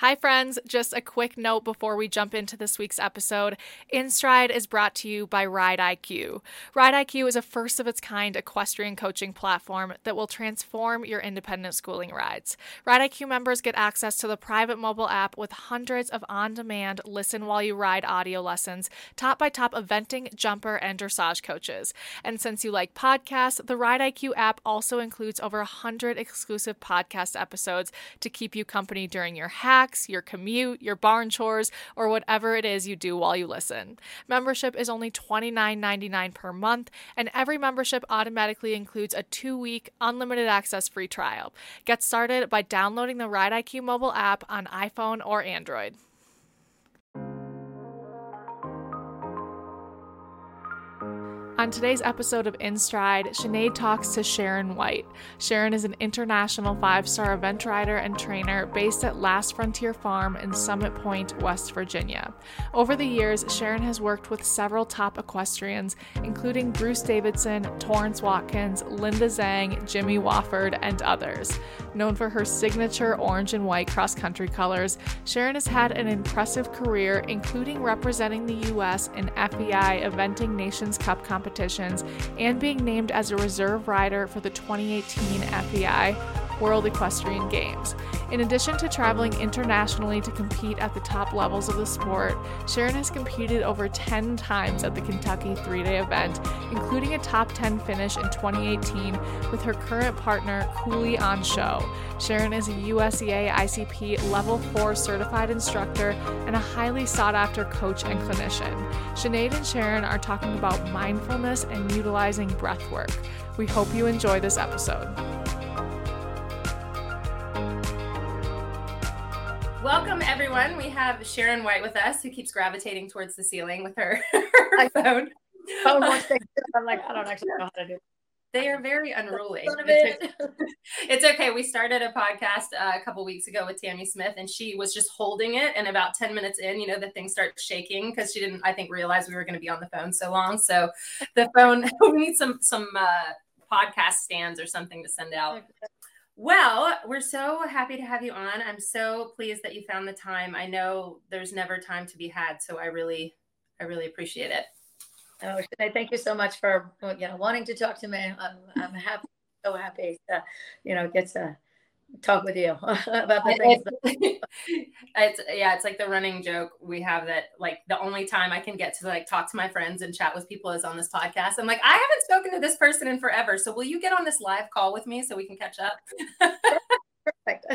Hi, friends. Just a quick note before we jump into this week's episode. InStride is brought to you by Ride IQ. Ride IQ is a first of its kind equestrian coaching platform that will transform your independent schooling rides. Ride IQ members get access to the private mobile app with hundreds of on demand listen while you ride audio lessons taught by top eventing, jumper, and dressage coaches. And since you like podcasts, the Ride IQ app also includes over 100 exclusive podcast episodes to keep you company during your hack your commute, your barn chores, or whatever it is you do while you listen. Membership is only $29.99 per month, and every membership automatically includes a two week unlimited access free trial. Get started by downloading the Ride IQ mobile app on iPhone or Android. On today's episode of InStride, Sinead talks to Sharon White. Sharon is an international five star event rider and trainer based at Last Frontier Farm in Summit Point, West Virginia. Over the years, Sharon has worked with several top equestrians, including Bruce Davidson, Torrance Watkins, Linda Zang, Jimmy Wofford, and others. Known for her signature orange and white cross country colors, Sharon has had an impressive career, including representing the U.S. in FEI Eventing Nations Cup competition competitions and being named as a reserve rider for the 2018 FEI World Equestrian Games. In addition to traveling internationally to compete at the top levels of the sport, Sharon has competed over 10 times at the Kentucky three day event, including a top 10 finish in 2018 with her current partner, Cooley on Show. Sharon is a USEA ICP Level 4 certified instructor and a highly sought after coach and clinician. Sinead and Sharon are talking about mindfulness and utilizing breath work. We hope you enjoy this episode. Welcome, everyone. We have Sharon White with us, who keeps gravitating towards the ceiling with her, her phone. Phone I'm like, I don't actually know how to do. It. They are very unruly. It's okay. it's okay. We started a podcast uh, a couple weeks ago with Tamie Smith, and she was just holding it. And about ten minutes in, you know, the thing starts shaking because she didn't, I think, realize we were going to be on the phone so long. So the phone, we need some some uh, podcast stands or something to send out. Well, we're so happy to have you on. I'm so pleased that you found the time. I know there's never time to be had, so I really, I really appreciate it. Oh, thank you so much for you know wanting to talk to me. I'm, I'm happy, so happy to you know get to talk with you about the things. It's, it's, yeah, it's like the running joke we have that like the only time I can get to like talk to my friends and chat with people is on this podcast. I'm like, I haven't spoken to this person in forever, so will you get on this live call with me so we can catch up? Perfect.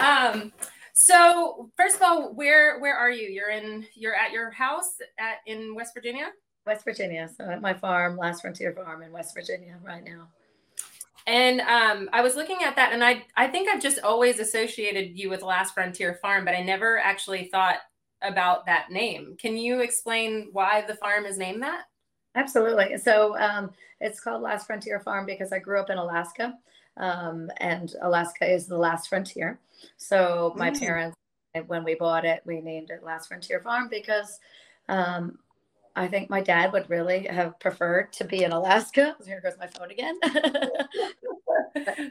um, so first of all, where where are you? You're in you're at your house at in West Virginia. West Virginia. So at my farm, Last Frontier Farm in West Virginia right now. And um, I was looking at that, and I I think I've just always associated you with Last Frontier Farm, but I never actually thought about that name. Can you explain why the farm is named that? Absolutely. So um, it's called Last Frontier Farm because I grew up in Alaska, um, and Alaska is the last frontier. So my mm. parents, when we bought it, we named it Last Frontier Farm because um, I think my dad would really have preferred to be in Alaska. Here goes my phone again.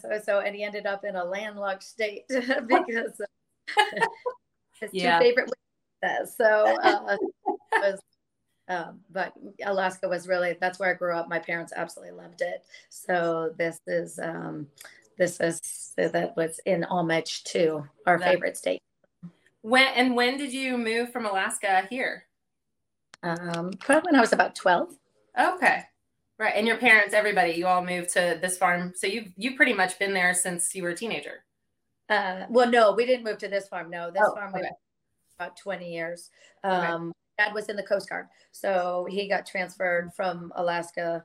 so, so, and he ended up in a landlocked state because his yeah. two favorite says. So, uh, was, um, but Alaska was really that's where I grew up. My parents absolutely loved it. So this is um, this is so that was in homage to our that, favorite state. When and when did you move from Alaska here? Um, probably when I was about 12. Okay. Right. And your parents, everybody, you all moved to this farm. So you've, you've pretty much been there since you were a teenager. Uh, well, no, we didn't move to this farm. No, this oh, farm okay. about 20 years. Um, okay. Dad was in the Coast Guard. So he got transferred from Alaska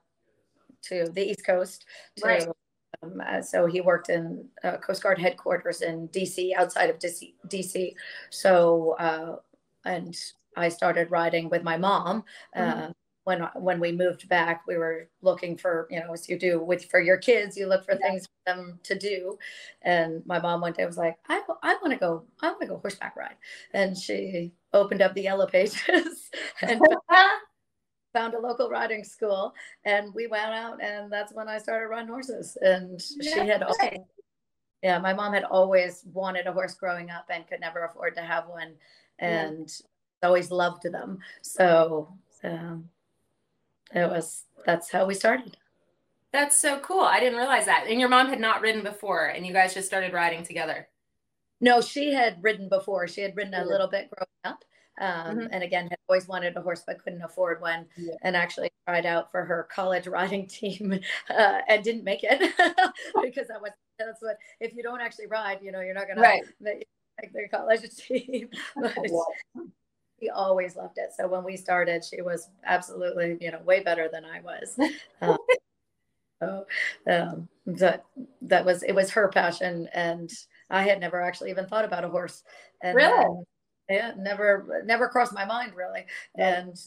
to the East Coast. To, right. Um, uh, so he worked in uh, Coast Guard headquarters in DC, outside of DC. DC. So, uh, and I started riding with my mom. Mm-hmm. Uh, when when we moved back, we were looking for you know as you do with for your kids, you look for yeah. things for them to do. And my mom one day was like, I I want to go I want to go horseback ride, and she opened up the yellow pages and. found a local riding school and we went out and that's when I started riding horses and yeah. she had all yeah, my mom had always wanted a horse growing up and could never afford to have one, and. Always loved them. So um, it was that's how we started. That's so cool. I didn't realize that. And your mom had not ridden before, and you guys just started riding together. No, she had ridden before. She had ridden a little bit growing up. Um, mm-hmm. And again, had always wanted a horse but couldn't afford one, yeah. and actually tried out for her college riding team uh, and didn't make it because that was that's what if you don't actually ride, you know, you're not gonna right. make their college team. but she always loved it. So when we started, she was absolutely, you know, way better than I was. Um, so um, that that was it was her passion, and I had never actually even thought about a horse. And really? Um, yeah, never never crossed my mind really. And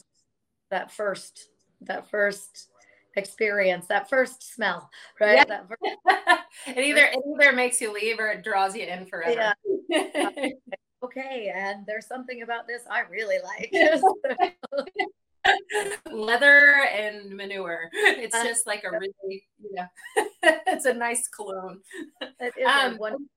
that first that first experience, that first smell, right? Yeah. That first, it either it either makes you leave or it draws you in forever. Yeah. okay, and there's something about this I really like. Leather and manure. It's uh, just like a really, you know, it's a nice cologne. It is um, wonderful.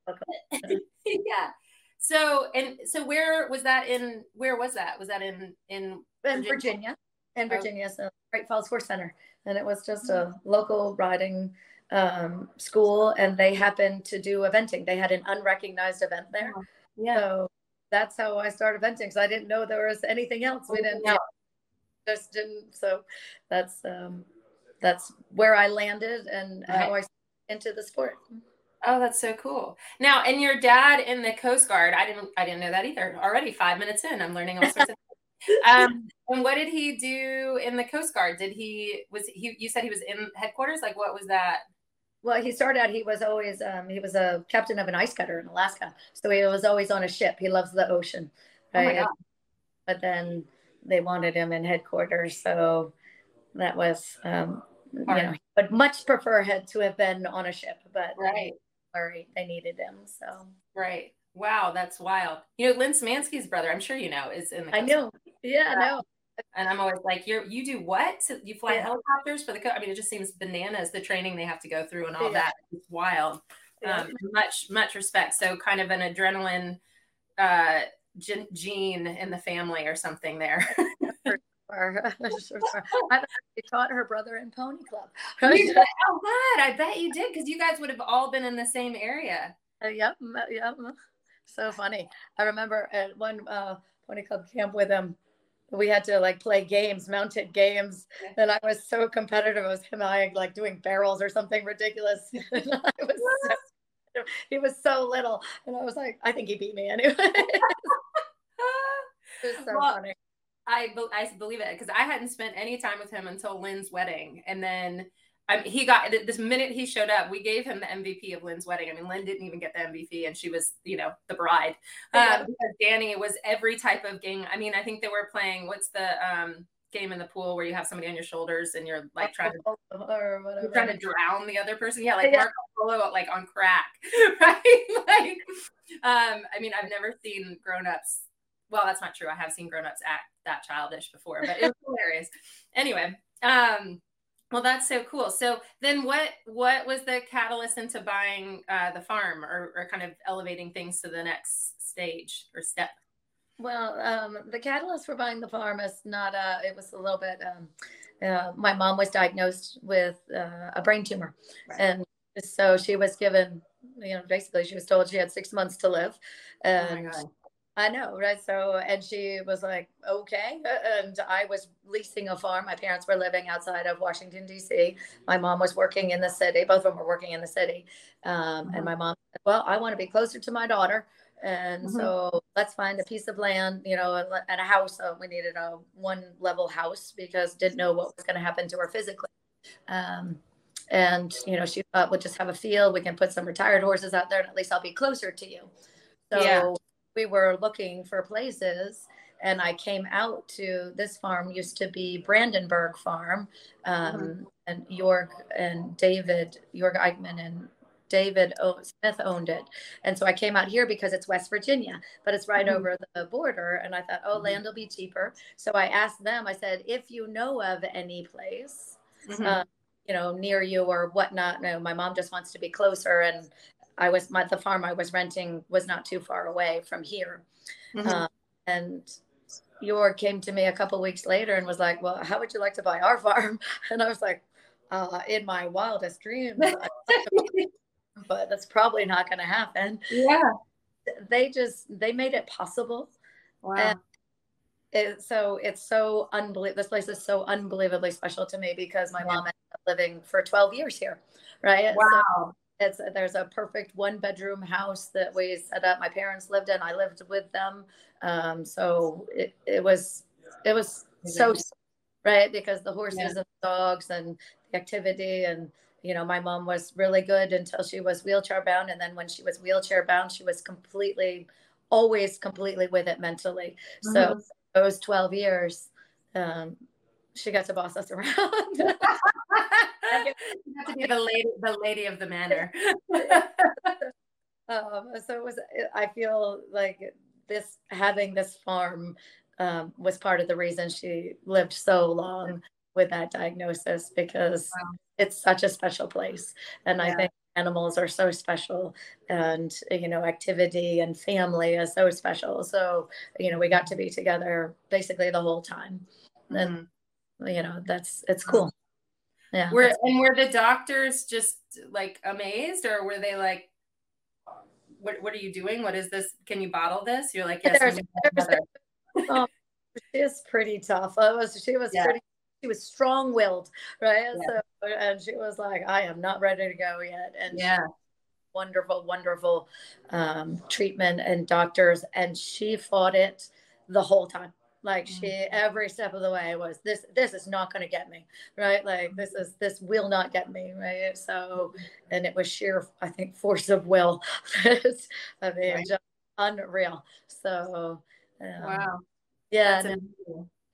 yeah. So and so where was that in where was that? Was that in in Virginia? In Virginia. In oh. Virginia, so Great Falls Horse Center. And it was just a local riding um, school and they happened to do eventing. They had an unrecognized event there. Oh, yeah. So that's how I started eventing because I didn't know there was anything else. We didn't know. Just didn't. So that's um, that's where I landed and right. how I into the sport. Oh, that's so cool. Now, and your dad in the Coast Guard, I didn't I didn't know that either. Already 5 minutes in, I'm learning all sorts of things. um, and what did he do in the Coast Guard? Did he was he you said he was in headquarters? Like what was that? Well, he started out. He was always um, he was a captain of an ice cutter in Alaska, so he was always on a ship. He loves the ocean, oh right? Oh but then they wanted him in headquarters, so that was um, you know. But much prefer had to have been on a ship, but right worry they needed him. So right. Wow, that's wild. You know, Lynn Symansky's brother, I'm sure you know, is in the. I know. Yeah, I know. And I'm always like, you're you do what? You fly yeah. helicopters for the. Co-? I mean, it just seems bananas the training they have to go through and all yeah. that. It's wild. Yeah. Um, much much respect. So kind of an adrenaline uh, gene in the family or something there. I taught her brother in Pony Club. oh, God, I bet you did because you guys would have all been in the same area. Uh, yep, yep. So funny. I remember at one uh, Pony Club camp with him, we had to like play games, mounted games, and I was so competitive. It was him and I like doing barrels or something ridiculous. and I was so, he was so little, and I was like, I think he beat me anyway. it was so well, funny. I, be- I believe it because I hadn't spent any time with him until Lynn's wedding. And then I mean, he got this minute he showed up, we gave him the MVP of Lynn's wedding. I mean, Lynn didn't even get the MVP and she was, you know, the bride. Um, because Danny was every type of game. I mean, I think they were playing what's the um, game in the pool where you have somebody on your shoulders and you're like trying to or whatever. trying to drown the other person. Yeah, like yeah. Marco Polo like on crack, right? like um, I mean, I've never seen grown-ups well, that's not true. I have seen grown-ups act that childish before, but it was hilarious. Anyway, um, well, that's so cool. So then, what what was the catalyst into buying uh, the farm, or, or kind of elevating things to the next stage or step? Well, um, the catalyst for buying the farm is not. Uh, it was a little bit. Um, uh, my mom was diagnosed with uh, a brain tumor, right. and so she was given. You know, basically, she was told she had six months to live, oh and oh I know, right? So, and she was like, okay. And I was leasing a farm. My parents were living outside of Washington, D.C. My mom was working in the city. Both of them were working in the city. Um, mm-hmm. And my mom said, well, I want to be closer to my daughter. And mm-hmm. so let's find a piece of land, you know, and a house. Uh, we needed a one level house because didn't know what was going to happen to her physically. Um, and, you know, she thought we'll just have a field. We can put some retired horses out there and at least I'll be closer to you. So, yeah we were looking for places and I came out to this farm used to be Brandenburg Farm, um, mm-hmm. and York and David York Eichman and David o- Smith owned it, and so I came out here because it's West Virginia, but it's right mm-hmm. over the border, and I thought, oh, mm-hmm. land will be cheaper. So I asked them. I said, if you know of any place, uh, you know, near you or whatnot. No, my mom just wants to be closer, and I was my the farm I was renting was not too far away from here, mm-hmm. uh, and Yor came to me a couple weeks later and was like, "Well, how would you like to buy our farm?" And I was like, uh, "In my wildest dreams, but that's probably not going to happen." Yeah, they just they made it possible. Wow. And it, so it's so unbelievable. This place is so unbelievably special to me because my yeah. mom ended up living for 12 years here, right? Wow. So it's there's a perfect one bedroom house that we set up. My parents lived in. I lived with them. Um, so it, it was it was so right because the horses yeah. and dogs and the activity and you know my mom was really good until she was wheelchair bound and then when she was wheelchair bound she was completely always completely with it mentally mm-hmm. so those 12 years um, she got to boss us around You have to be the lady the lady of the manor um, so it was i feel like this having this farm um, was part of the reason she lived so long with that diagnosis because wow. it's such a special place and yeah. i think animals are so special and you know activity and family is so special so you know we got to be together basically the whole time mm-hmm. and you know that's it's cool yeah were and were the doctors just like amazed or were they like what, what are you doing what is this can you bottle this you're like yes there's, there's, um, she is pretty tough I was she was yeah. pretty she was strong willed, right? Yeah. So, and she was like, I am not ready to go yet. And yeah, wonderful, wonderful um, treatment and doctors. And she fought it the whole time. Like she, mm-hmm. every step of the way was this. This is not going to get me, right? Like this is this will not get me, right? So, and it was sheer, I think, force of will. I mean, right. just unreal. So, um, wow, yeah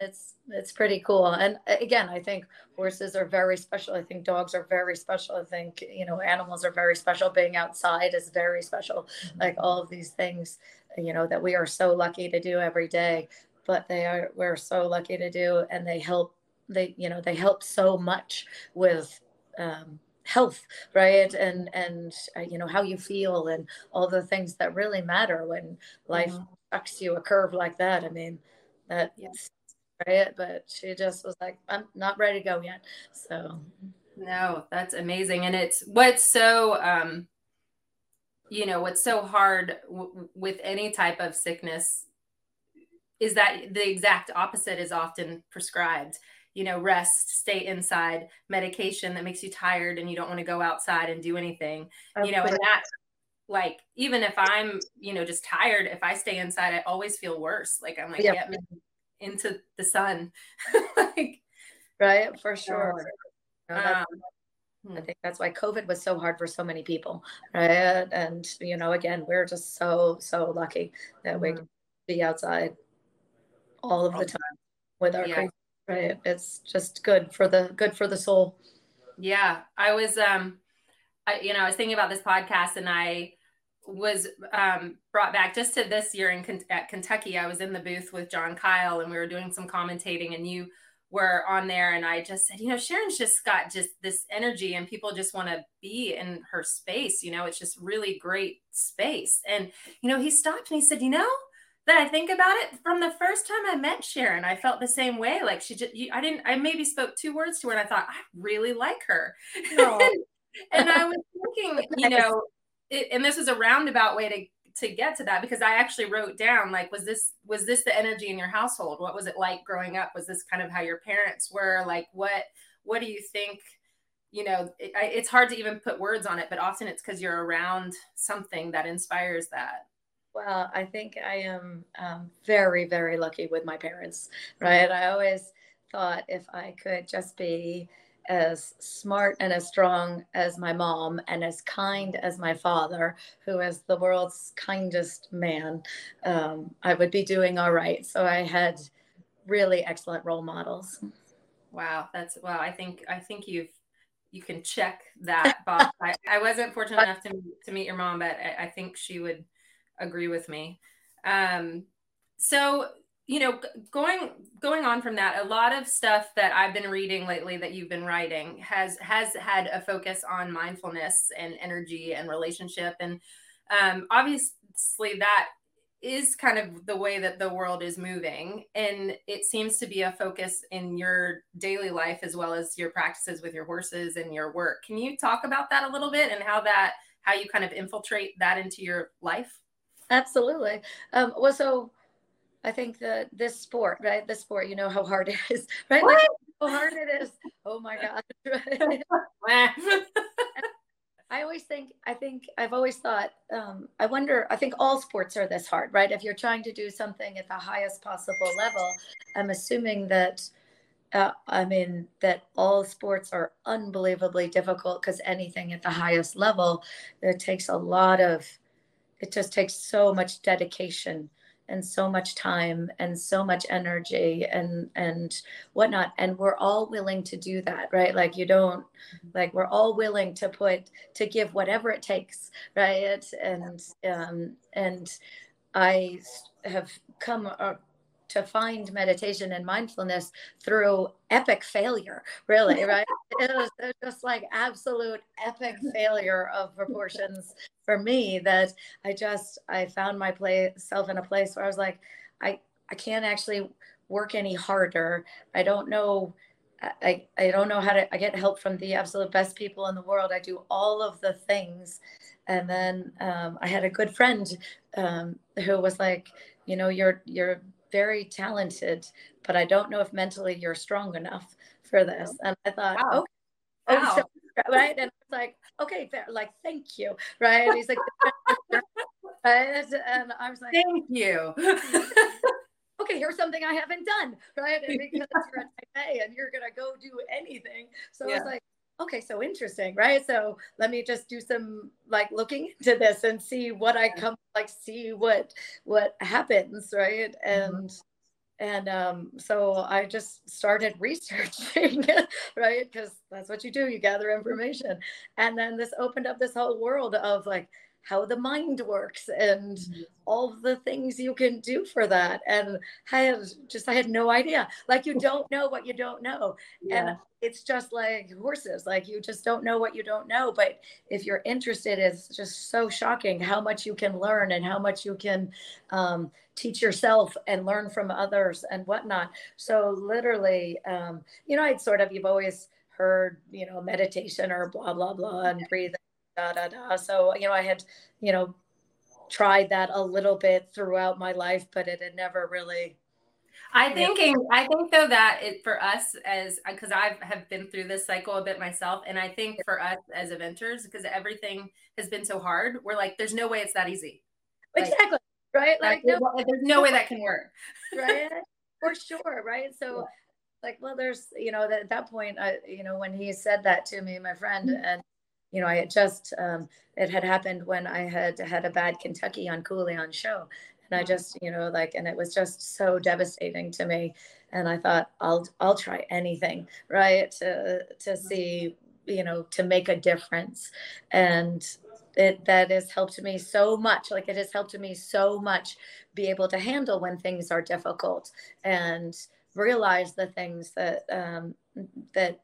it's it's pretty cool and uh, again i think horses are very special i think dogs are very special i think you know animals are very special being outside is very special mm-hmm. like all of these things you know that we are so lucky to do every day but they are we're so lucky to do and they help they you know they help so much with um, health right and and uh, you know how you feel and all the things that really matter when life mm-hmm. sucks you a curve like that i mean that yes it, but she just was like, I'm not ready to go yet. So, no, that's amazing. And it's what's so, um, you know, what's so hard w- with any type of sickness is that the exact opposite is often prescribed. You know, rest, stay inside, medication that makes you tired and you don't want to go outside and do anything. Of you know, and that like even if I'm, you know, just tired, if I stay inside, I always feel worse. Like I'm like, yeah. get me into the sun. like, right, for sure. um, I hmm. think that's why COVID was so hard for so many people, right? And you know, again, we're just so so lucky that we can be outside all of the time with our yeah. right? It's just good for the good for the soul. Yeah, I was um, I you know I was thinking about this podcast and I was um, brought back just to this year in at Kentucky. I was in the booth with John Kyle and we were doing some commentating, and you were on there. And I just said, you know, Sharon's just got just this energy, and people just want to be in her space. You know, it's just really great space. And you know, he stopped and he said, you know. That I think about it from the first time I met Sharon, I felt the same way. Like she just, I didn't, I maybe spoke two words to her and I thought, I really like her. and I was thinking, you know, it, and this is a roundabout way to to get to that because I actually wrote down like was this was this the energy in your household? What was it like growing up? Was this kind of how your parents were? Like what what do you think? You know, it, it's hard to even put words on it, but often it's because you're around something that inspires that. Well, I think I am um, very, very lucky with my parents, right? I always thought if I could just be as smart and as strong as my mom and as kind as my father, who is the world's kindest man, um, I would be doing all right. So I had really excellent role models. Wow, that's wow. I think I think you've you can check that box. I, I wasn't fortunate enough to to meet your mom, but I, I think she would agree with me. Um, so you know going going on from that a lot of stuff that i've been reading lately that you've been writing has has had a focus on mindfulness and energy and relationship. And um, obviously that is kind of the way that the world is moving. And it seems to be a focus in your daily life as well as your practices with your horses and your work. Can you talk about that a little bit and how that how you kind of infiltrate that into your life absolutely. Um, well so i think that this sport right? This sport you know how hard it is right? Like, how hard it is. Oh my god. I always think, I think, I've always thought, um, I wonder, I think all sports are this hard, right? If you're trying to do something at the highest possible level, I'm assuming that, uh, I mean, that all sports are unbelievably difficult because anything at the highest level, it takes a lot of, it just takes so much dedication and so much time and so much energy and and whatnot. And we're all willing to do that right? Like you don't mm-hmm. like we're all willing to put to give whatever it takes right? And um and i have come uh, to find meditation and mindfulness through epic failure really right it was just like absolute epic failure of proportions for me that i just i found my self in a place where i was like i i can't actually work any harder i don't know I, I don't know how to I get help from the absolute best people in the world. I do all of the things. And then um, I had a good friend um, who was like, you know, you're you're very talented, but I don't know if mentally you're strong enough for this. And I thought, wow. okay. Oh, wow. so, right. And it's like, okay, fair. Like, thank you. Right. And he's like, right? and I was like, thank you. okay, here's something I haven't done. Right. And because you're a type A and you're going to go do anything. So yeah. I was like, okay, so interesting, right? So let me just do some like looking into this and see what I come like see what what happens, right? Mm-hmm. And mm-hmm. and um so I just started researching, right? Because that's what you do, you gather information. And then this opened up this whole world of like how the mind works and mm-hmm. all the things you can do for that. And i had just i had no idea. Like you don't know what you don't know. Yeah. and it's just like horses. Like you just don't know what you don't know. But if you're interested it's just so shocking how much you can learn and how much you can um, teach yourself and learn from others and whatnot. So literally um, you know i'd sort of you've always heard you know meditation or blah blah blah and breathing da da da. So you know, I had you know tried that a little bit throughout my life, but it had never really. I think I think though that it for us as because I have been through this cycle a bit myself, and I think for us as eventers because everything has been so hard, we're like, there's no way it's that easy. Like, exactly. Right. Like, like no, there's no way that can work. right. For sure. Right. So. Yeah. Like well, there's you know at that point, I you know when he said that to me, my friend, mm-hmm. and you know, I had just, um, it had happened when I had had a bad Kentucky on Cooley on show. And I mm-hmm. just, you know, like, and it was just so devastating to me. And I thought, I'll, I'll try anything, right. To, to mm-hmm. see, you know, to make a difference. And it, that has helped me so much. Like it has helped me so much be able to handle when things are difficult and realize the things that, um, that,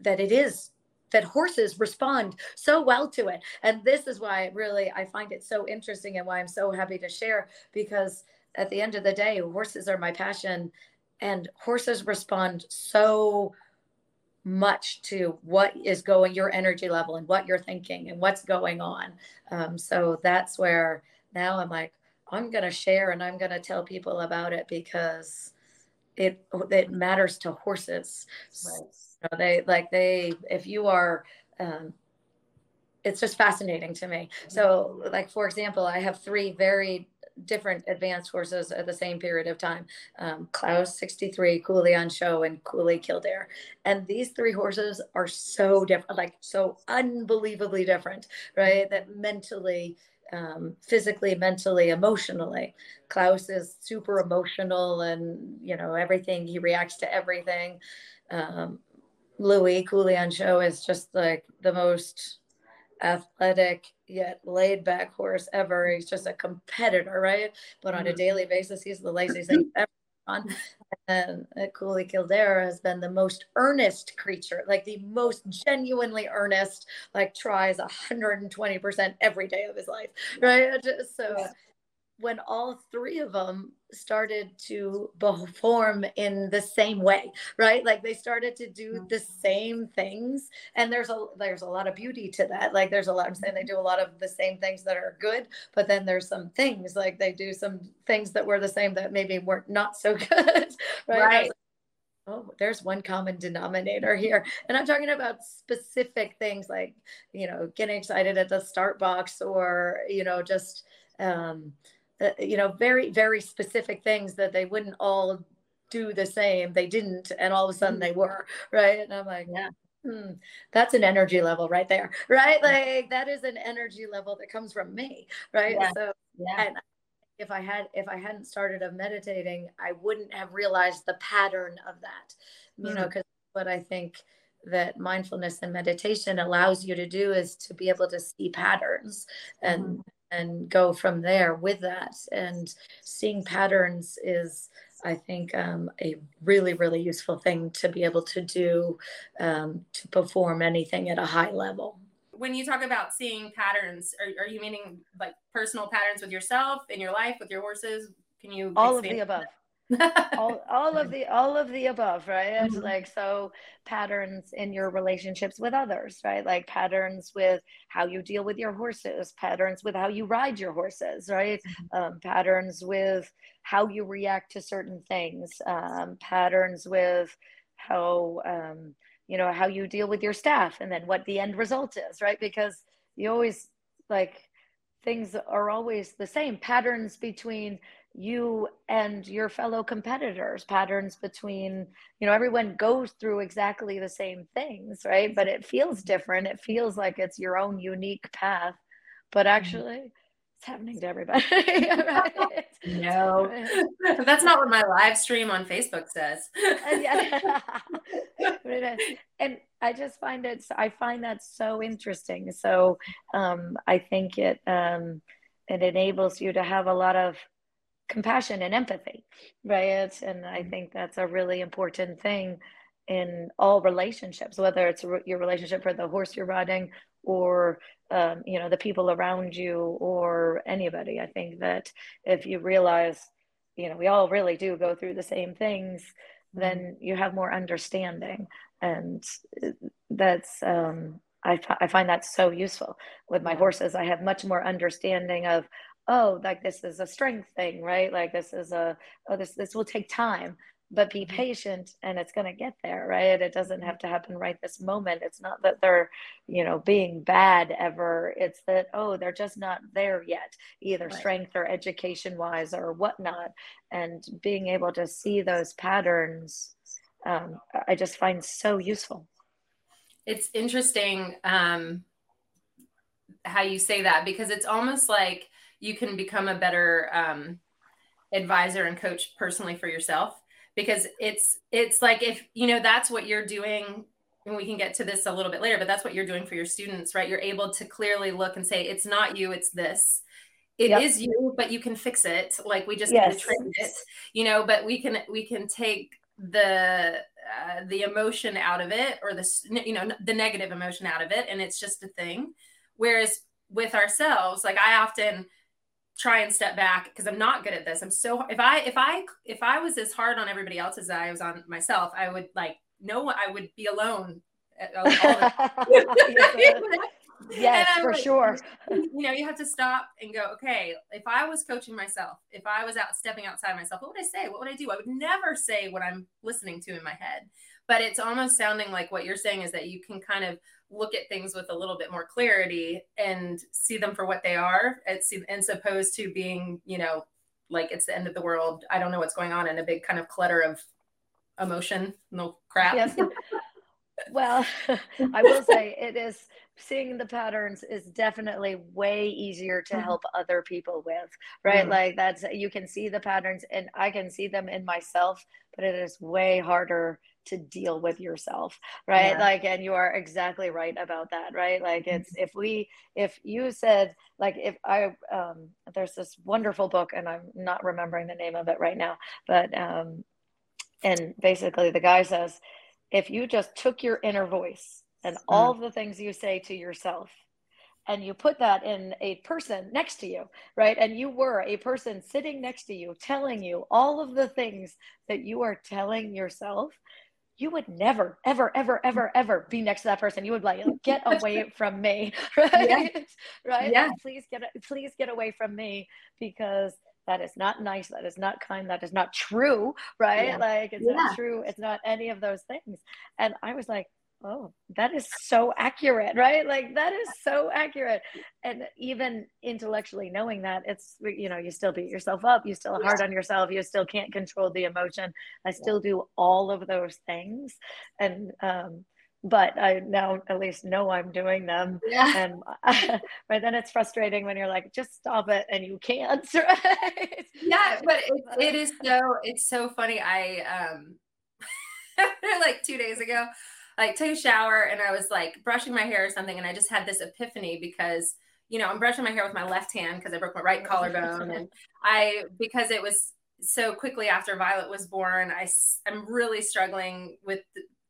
that it is that horses respond so well to it. And this is why really I find it so interesting and why I'm so happy to share because at the end of the day, horses are my passion and horses respond so much to what is going your energy level and what you're thinking and what's going on um, so that's where now i'm like i'm going to share and i'm going to tell people about it because it it matters to horses. Right. Know, they like they if you are um, it's just fascinating to me. So like for example i have three very different advanced horses at the same period of time um, klaus 63 cooley on show and cooley kildare. And these three horses are so different like so unbelievably different right? That mentally um, physically, mentally, emotionally. Klaus is super emotional and, you know, everything, he reacts to everything. Um, Louis Cooley show is just like the most athletic yet laid back horse ever. He's just a competitor, right? But on a mm-hmm. daily basis, he's the laziest thing ever on. And uh, Cooley Kildare has been the most earnest creature, like the most genuinely earnest, like tries 120% every day of his life, right? So when all three of them started to perform in the same way right? Like they started to do the same things and there's a there's a lot of beauty to that. Like there's a lot i'm saying they do a lot of the same things that are good but then there's some things like they do some things that were the same that maybe weren't not so good right, right. oh there's one common denominator here and i'm talking about specific things like you know getting excited at the start box or you know just um uh, you know, very, very specific things that they wouldn't all do the same. They didn't, and all of a sudden they were, right? And I'm like, yeah. Hmm, that's an energy level right there, right? Like that is an energy level that comes from me, right? Yeah. So, yeah. And if I had, if I hadn't started of meditating, I wouldn't have realized the pattern of that, you mm-hmm. know, because what I think that mindfulness and meditation allows you to do is to be able to see patterns and mm-hmm and go from there with that. And seeing patterns is, I think, um, a really, really useful thing to be able to do um, to perform anything at a high level. When you talk about seeing patterns, are, are you meaning like personal patterns with yourself in your life, with your horses? Can you all of the above? All, all of the all of the above right? Mm-hmm. like so patterns in your relationships with others right? Like patterns with how you deal with your horses patterns with how you ride your horses right? Mm-hmm. um, patterns with how you react to certain things um, patterns with how um, you know how you deal with your staff and then what the end result is right? Because you always like things are always the same. Patterns between you and your fellow competitors patterns between you know everyone goes through exactly the same things right? But it feels different. It feels like it's your own unique path. But mm-hmm. actually it's happening to everybody right? no. That's not what my live stream on facebook says. And i just find it i find that so interesting. So um, i think it um, it enables you to have a lot of compassion and empathy, right? And I mm-hmm. think that's a really important thing in all relationships, whether it's your relationship for the horse you're riding or um, you know the people around you or anybody. I think that if you realize, you know, we all really do go through the same things, then mm-hmm. you have more understanding, and that's um, I, I find that so useful with my horses. I have much more understanding of oh like this is a strength thing right? Like this is a oh this this will take time but be mm-hmm. patient and it's going to get there right? It doesn't have to happen right this moment. It's not that they're you know being bad ever. It's that oh they're just not there yet either right. strength or education wise or whatnot. And being able to see those patterns um, i just find so useful. It's interesting um, how you say that because it's almost like you can become a better um, advisor and coach personally for yourself. Because it's it's like if you know that's what you're doing and we can get to this a little bit later but that's what you're doing for your students right? You're able to clearly look and say it's not you it's this. It yep. is you but you can fix it. Like we just yes. train it you know but we can we can take the uh, the emotion out of it or the you know the negative emotion out of it and it's just a thing. Whereas with ourselves like i often try and step back because I'm not good at this. I'm so if I if I if I was as hard on everybody else as I was on myself, I would like no one I would be alone. Uh, yes, for like, sure. You know, you have to stop and go, okay, if I was coaching myself, if I was out stepping outside myself, what would I say? What would I do? I would never say what I'm listening to in my head. But it's almost sounding like what you're saying is that you can kind of look at things with a little bit more clarity and see them for what they are as opposed to being you know like it's the end of the world i don't know what's going on in a big kind of clutter of emotion no crap yes. well i will say it is seeing the patterns is definitely way easier to mm-hmm. help other people with right mm-hmm. like that's you can see the patterns and i can see them in myself but it is way harder to deal with yourself right yeah. like and you are exactly right about that right like it's mm-hmm. if we if you said like if i um there's this wonderful book and i'm not remembering the name of it right now but um and basically the guy says if you just took your inner voice and mm. all the things you say to yourself and you put that in a person next to you, right? And you were a person sitting next to you telling you all of the things that you are telling yourself, you would never, ever, ever, ever, mm. ever be next to that person. You would like, get away from me, right? Yeah. right? Yeah. Please get, please get away from me because that is not nice. That is not kind. That is not true, right? Yeah. Like it's yeah. not true. It's not any of those things. And I was like, oh that is so accurate right like that is so accurate and even intellectually knowing that it's you know you still beat yourself up you still hard on yourself you still can't control the emotion i still do all of those things and um but I now at least know I'm doing them. Yeah. And right then it's frustrating when you're like, just stop it, and you can't. Right? Yeah, but it, it is so it's so funny. I um like two days ago, like took a shower and I was like brushing my hair or something, and I just had this epiphany because you know I'm brushing my hair with my left hand because I broke my right collarbone, and I because it was so quickly after Violet was born, I I'm really struggling with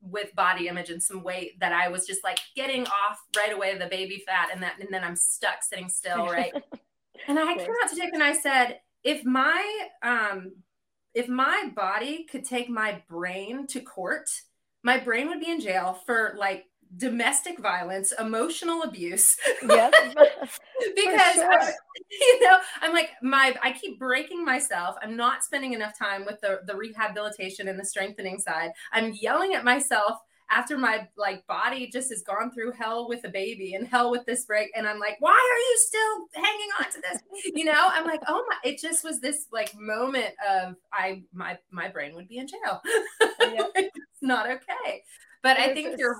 with body image and some weight that I was just like getting off right away the baby fat, and that and then I'm stuck sitting still, right? and I came out to Dick and I said, if my um if my body could take my brain to court my brain would be in jail for like domestic violence, emotional abuse. Yes. because sure. I, you know, I'm like my I keep breaking myself. I'm not spending enough time with the the rehabilitation and the strengthening side. I'm yelling at myself after my like body just has gone through hell with a baby and hell with this break and i'm like why are you still hanging on to this you know i'm like oh my it just was this like moment of i my my brain would be in jail. Not okay. But i think you're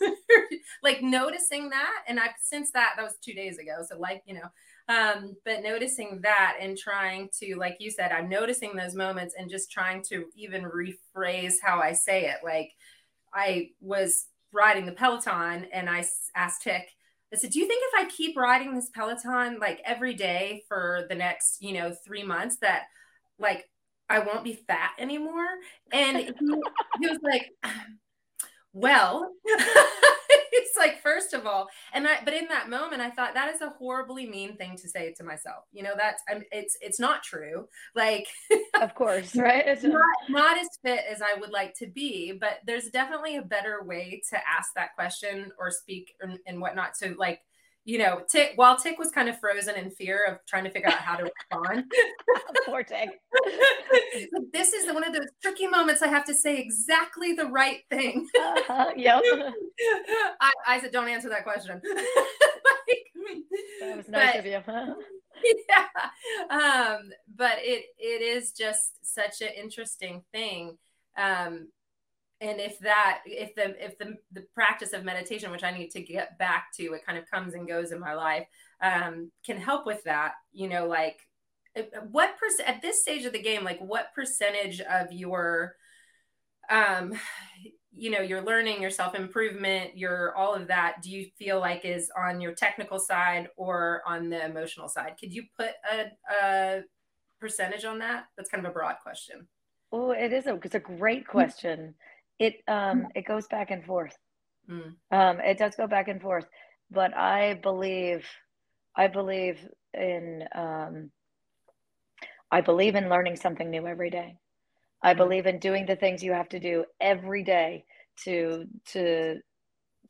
like noticing that and i've since that that was two days ago so like you know um but noticing that and trying to like you said i'm noticing those moments and just trying to even rephrase how i say it. Like I was riding the Peloton and I asked Tik, I said, Do you think if I keep riding this Peloton like every day for the next, you know, three months that like I won't be fat anymore? And he, he was like, Well, it's like first of all and i but in that moment i thought that is a horribly mean thing to say to myself. You know that's I'm, it's it's not true. Like of course. Right it's not, not as fit as i would like to be but there's definitely a better way to ask that question or speak and, and whatnot so like you know, Tik while Tik was kind of frozen in fear of trying to figure out how to respond. Poor Tik. this is one of those tricky moments I have to say exactly the right thing. Uh-huh, yep. I, I, said, don't answer that question. like, that was nice but, of you. Huh? Yeah. Um, but it it is just such an interesting thing. Um, and if that if the if the the practice of meditation which i need to get back to it kind of comes and goes in my life um, can help with that you know like what percent at this stage of the game like what percentage of your um you know your learning your self improvement your all of that do you feel like is on your technical side or on the emotional side? Could you put a, a percentage on that? That's kind of a broad question. Oh it is a it's a great question it um mm. it goes back and forth. Mm. Um, it does go back and forth, but I believe, I believe in, um, I believe in learning something new every day. I mm. believe in doing the things you have to do every day to to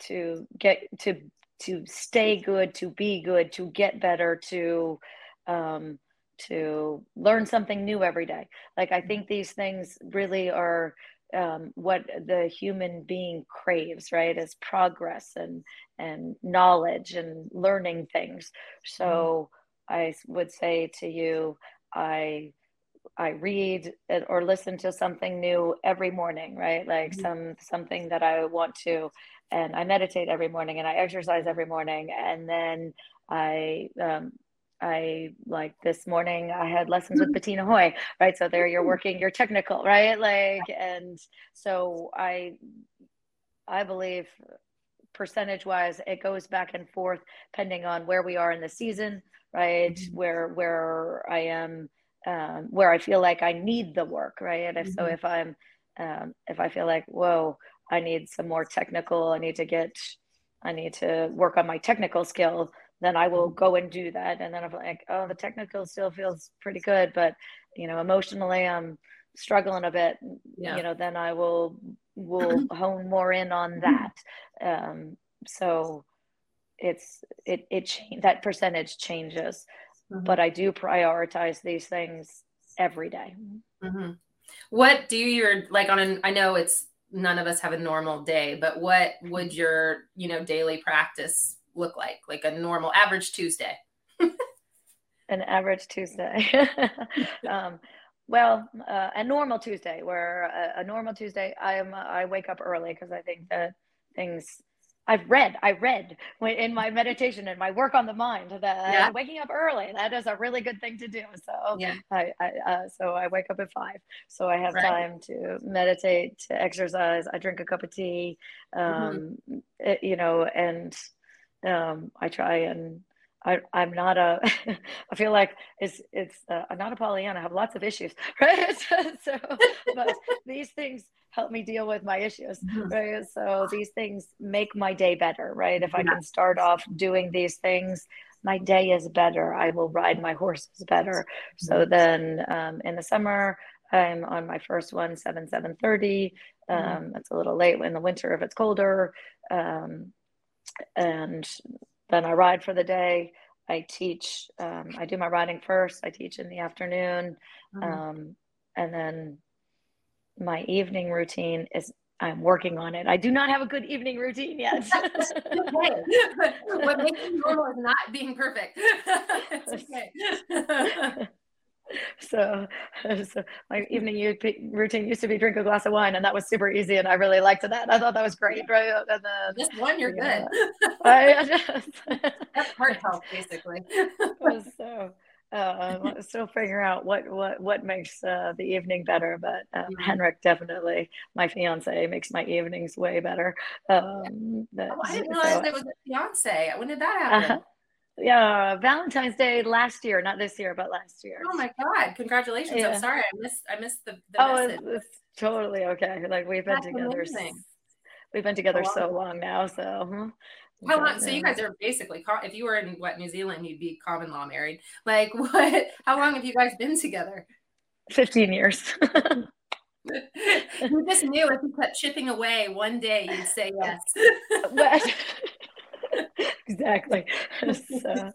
to get to to stay good, to be good, to get better, to um, to learn something new every day. Like I mm. think these things really are um, what the human being craves, right? Is progress and and knowledge and learning things. So mm. I would say to you, I I read or listen to something new every morning, right? Like mm-hmm. some something that I want to, and I meditate every morning and I exercise every morning, and then I um, I like this morning I had lessons with Bettina Hoy, right? So there you're working your technical, right? Like and so I I believe percentage wise it goes back and forth depending on where we are in the season, right? Mm-hmm. Where where I am um, where I feel like I need the work, right? And if mm-hmm. so if I'm um, if I feel like, whoa, I need some more technical, I need to get I need to work on my technical skill then I will go and do that. And then I'm like, oh, the technical still feels pretty good, but you know, emotionally I'm struggling a bit. Yeah. You know, then I will will hone more in on that. Um, so it's it it change that percentage changes, mm-hmm. but I do prioritize these things every day. Mm-hmm. What do you like on an? I know it's none of us have a normal day, but what would your you know daily practice look like? Like a normal average Tuesday? An average Tuesday. um, well, uh, a normal Tuesday, where a, a normal Tuesday, I am I wake up early because I think that things I've read, I read in my meditation and my work on the mind that yeah. waking up early, that is a really good thing to do. So yeah. I, I uh, so I wake up at five. So I have right. time to meditate, to exercise. I drink a cup of tea, mm-hmm. um, mm-hmm. you know, and um, I try and I, I'm not a, I feel like it's, it's, uh, I'm not a Pollyanna. I have lots of issues, right? so, but these things help me deal with my issues, mm-hmm. right? So these things make my day better, right? If I can start off doing these things, my day is better. I will ride my horses better. So mm-hmm. then um, in the summer, I'm on my first one, 7, 7.30. Mm-hmm. Um, It's a little late in the winter if it's colder. Um, and then I ride for the day. I teach. Um, I do my riding first. I teach in the afternoon, mm-hmm. um, and then my evening routine is. I'm working on it. I do not have a good evening routine yet. what makes you normal is not being perfect. it's okay. So, so my evening routine used to be drink a glass of wine, and that was super easy, and I really liked that. I thought that was great, right? And then just one, you're good. I just, That's heart health, basically. so. Uh, still figuring out what what what makes uh, the evening better, but um, mm-hmm. Henrik definitely, my fiance, makes my evenings way better. Um, oh, I didn't realize so, it was a fiance. When did that happen? Uh-huh yeah valentine's day last year not this year but last year. Oh my god congratulations. Yeah. i'm sorry i missed i missed the, the oh it's, it's, totally okay like we've been That's together amazing. we've been together oh, so long now so hmm, how long so you guys are basically if you were in what new zealand you'd be common law married. Like what how long have you guys been together? 15 years. You just knew if you kept chipping away one day you'd say yes exactly.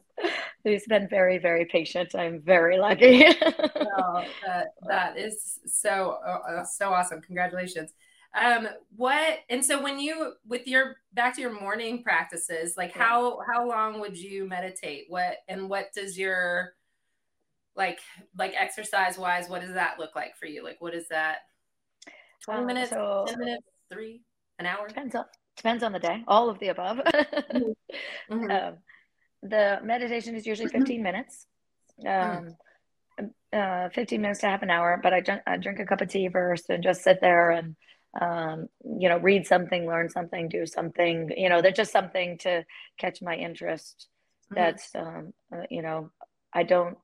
So he's been very, very patient. I'm very lucky. oh, that, that is so uh, so awesome. Congratulations. Um, what and so when you with your back to your morning practices, like how how long would you meditate? What and what does your like like exercise wise, what does that look like for you? Like what is that? 20 uh, minutes, so, 10 minutes, three, an hour? Depends on depends on the day all of the above mm-hmm. mm-hmm. um, the meditation is usually 15 minutes um, uh, 15 minutes to half an hour but I, drink, I drink a cup of tea first and just sit there and um, you know read something learn something do something you know there's just something to catch my interest mm-hmm. that's um, uh, you know i don't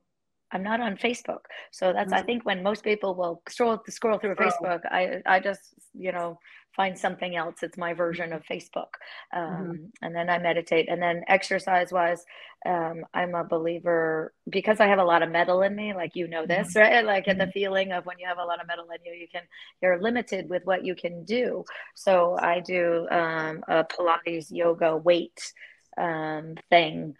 I'm not on Facebook. So that's mm-hmm. I think when most people will scroll scroll through Facebook, I I just you know find something else. It's my version of Facebook. Um, mm-hmm. And then I meditate. And then exercise wise, um, I'm a believer because I have a lot of metal in me, like you know this, mm-hmm. right? Like mm-hmm. the feeling of when you have a lot of metal in you, you can, you're limited with what you can do. So I do um, a Pilates yoga weight um, thing.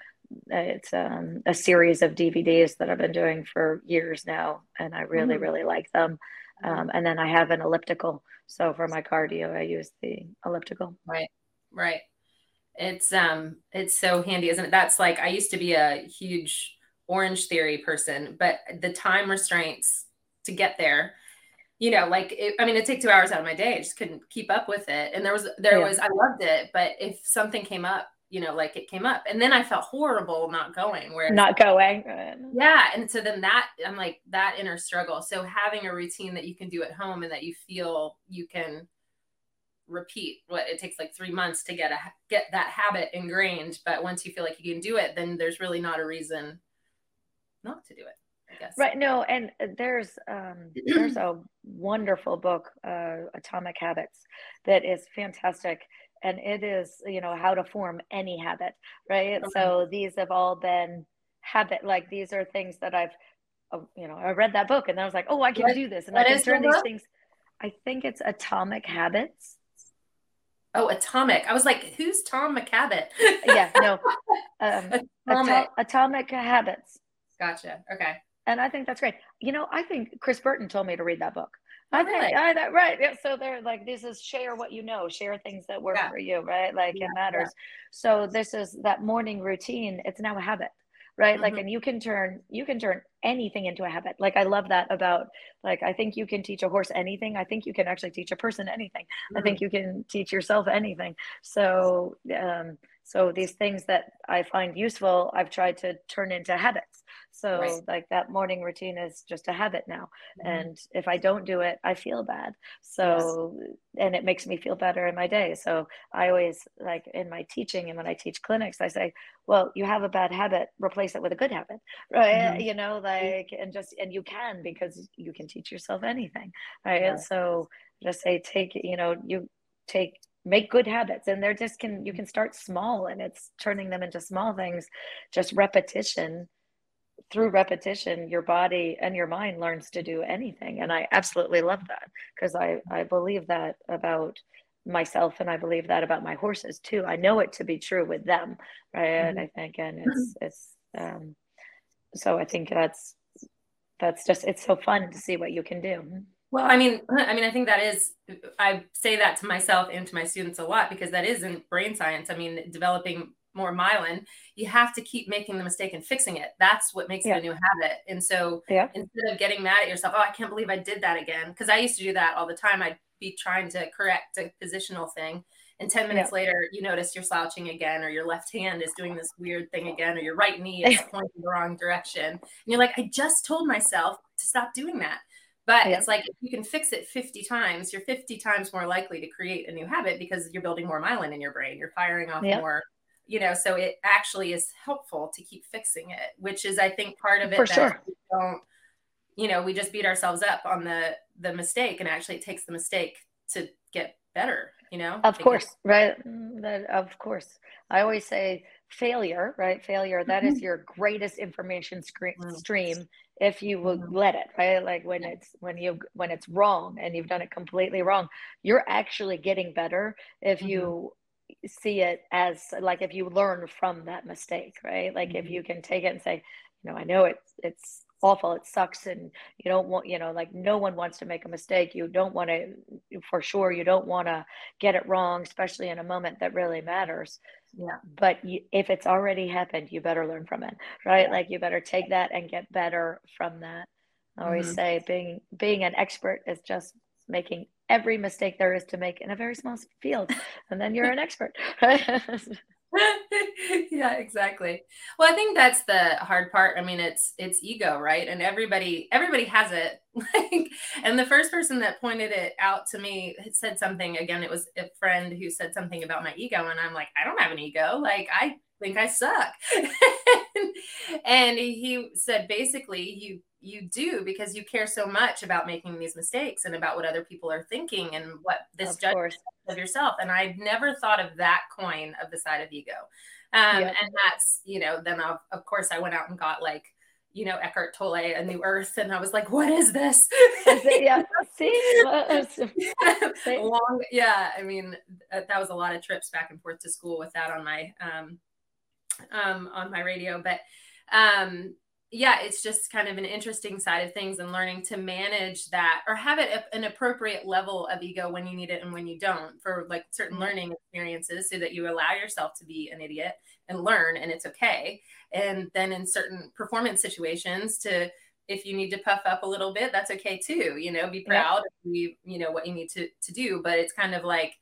It's um, a series of DVDs that I've been doing for years now, and I really, mm. really like them. Um, and then I have an elliptical. So for my cardio, I use the elliptical. Right, right. It's um, it's so handy, isn't it? That's like I used to be a huge Orange Theory person, but the time restraints to get there, you know, like it, I mean, it take two hours out of my day. I just couldn't keep up with it. And there was there yeah. was I loved it, but if something came up you know, like it came up. And then I felt horrible not going where not going. Yeah. And so then that I'm like that inner struggle. So having a routine that you can do at home and that you feel you can repeat what it takes like three months to get a get that habit ingrained. But once you feel like you can do it, then there's really not a reason not to do it. I guess. Right. No, and there's um, there's a wonderful book, uh, Atomic Habits, that is fantastic and it is you know how to form any habit right? Okay. so these have all been habit like these are things that i've uh, you know i read that book and i was like oh i can what, do this and i can turn these book? things i think it's atomic habits. Oh atomic. I was like who's tom mchabbat yeah no um, atomic. Atom- atomic habits. Gotcha. Okay. And i think that's great. You know i think chris burton told me to read that book I think really? I, that, right. Yeah. So they're like, this is share what you know, share things that work yeah. for you, right? Like yeah. it matters. So this is that morning routine. It's now a habit, right? Mm-hmm. Like, and you can turn, you can turn anything into a habit. Like I love that about, like, I think you can teach a horse anything. I think you can actually teach a person anything. Mm-hmm. I think you can teach yourself anything. So, um, so these things that I find useful, I've tried to turn into habits. So right. like that morning routine is just a habit now. Mm-hmm. And if I don't do it, I feel bad. So yes. and it makes me feel better in my day. So I always like in my teaching and when I teach clinics, I say, well, you have a bad habit, replace it with a good habit. Right. Mm-hmm. You know, like and just and you can because you can teach yourself anything. Right. Yeah. So just say take, you know, you take make good habits and they're just can you can start small and it's turning them into small things. Just repetition through repetition your body and your mind learns to do anything and i absolutely love that because i i believe that about myself and i believe that about my horses too. I know it to be true with them right mm-hmm. and i think and it's it's um so i think that's that's just it's so fun to see what you can do well, I mean, I mean, I think that is, I say that to myself and to my students a lot because that isn't brain science. I mean, developing more myelin, you have to keep making the mistake and fixing it. That's what makes yeah. it a new habit. And so yeah. instead of getting mad at yourself, oh, I can't believe I did that again. Cause I used to do that all the time. I'd be trying to correct a positional thing. And 10 minutes yeah. later, you notice you're slouching again, or your left hand is doing this weird thing again, or your right knee is pointing the wrong direction. And you're like, I just told myself to stop doing that. But yeah. it's like if you can fix it 50 times, you're 50 times more likely to create a new habit because you're building more myelin in your brain. You're firing off yeah. more, you know, so it actually is helpful to keep fixing it, which is I think part of it For sure. don't, you know, we just beat ourselves up on the the mistake and actually it takes the mistake to get better, you know? Of course, right? Mm, that of course. I always say failure, right? Failure, that mm-hmm. is your greatest information scre- mm. stream if you will mm-hmm. let it right like when it's when you when it's wrong and you've done it completely wrong you're actually getting better if mm-hmm. you see it as like if you learn from that mistake right like mm-hmm. if you can take it and say you know i know it's it's awful it sucks and you don't want you know like no one wants to make a mistake you don't want to for sure you don't want to get it wrong especially in a moment that really matters yeah but you, if it's already happened you better learn from it right yeah. like you better take that and get better from that i always mm-hmm. say being being an expert is just making every mistake there is to make in a very small field and then you're an expert yeah exactly. Well i think that's the hard part. I mean it's it's ego right? And everybody everybody has it. Like and the first person that pointed it out to me said something again it was a friend who said something about my ego and i'm like i don't have an ego. Like i think i suck. And he said basically you you do because you care so much about making these mistakes and about what other people are thinking and what this of judgment course. of yourself. And I've never thought of that coin of the side of ego. Um. And that's, you know, then of, of course I went out and got like, you know, Eckhart Tolle, A New Earth. And I was like, what is this? yeah. See? Long, yeah. I mean, that was a lot of trips back and forth to school with that on my, um, um, on my radio. But, um, yeah, it's just kind of an interesting side of things and learning to manage that or have it an appropriate level of ego when you need it and when you don't for like certain mm-hmm. learning experiences so that you allow yourself to be an idiot and learn and it's okay. And then in certain performance situations to if you need to puff up a little bit, that's okay too. You know, be proud yeah. of you, you know what you need to to do. But it's kind of like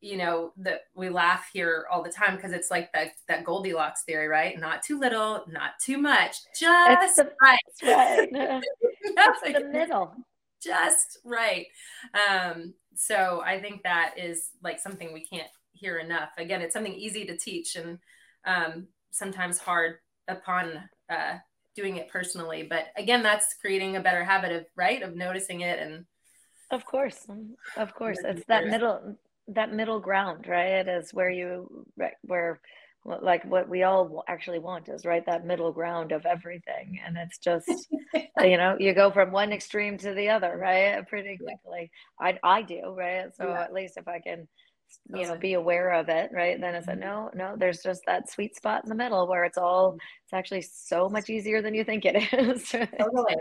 you know that we laugh here all the time because it's like that that Goldilocks theory, right? Not too little, not too much, just the, right. right. it's the middle, just right. Um, so I think that is like something we can't hear enough. Again, it's something easy to teach and um, sometimes hard upon uh, doing it personally. But again, that's creating a better habit of right of noticing it and. Of course, of course, it's that middle that middle ground, right? Is where you where like what we all actually want is right that middle ground of everything. And it's just you know you go from one extreme to the other right pretty quickly. I i do right? So yeah. at least if i can you know be aware of it right then it's like mm-hmm. no no there's just that sweet spot in the middle where it's all it's actually so much easier than you think it is. Totally.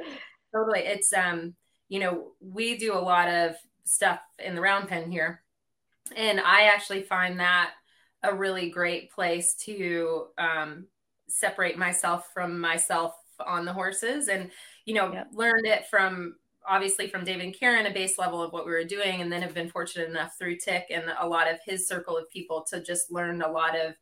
Totally. It's um you know we do a lot of stuff in the round pen here and I actually find that a really great place to um, separate myself from myself on the horses and you know yep. learned it from obviously from David and Karen, a base level of what we were doing, and then have been fortunate enough through Tik and a lot of his circle of people to just learn a lot of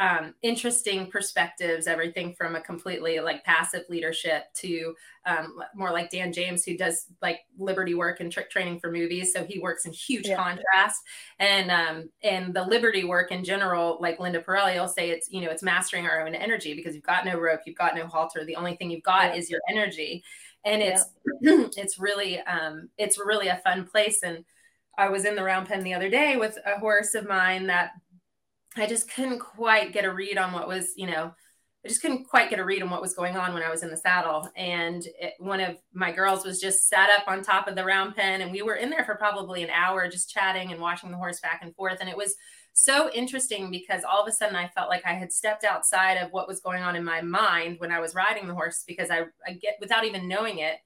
um, interesting perspectives, everything from a completely like passive leadership to um, more like Dan James, who does like liberty work and trick training for movies. So he works in huge yeah. contrast. And um, and the liberty work in general, like Linda Parelli will say, it's you know it's mastering our own energy because you've got no rope, you've got no halter. The only thing you've got yeah. is your energy, and it's yeah. it's really um, it's really a fun place. And I was in the round pen the other day with a horse of mine that I just couldn't quite get a read on what was, you know, I just couldn't quite get a read on what was going on when I was in the saddle. And it, one of my girls was just sat up on top of the round pen, and we were in there for probably an hour just chatting and watching the horse back and forth. And it was so interesting because all of a sudden I felt like I had stepped outside of what was going on in my mind when I was riding the horse because I, I get without even knowing it.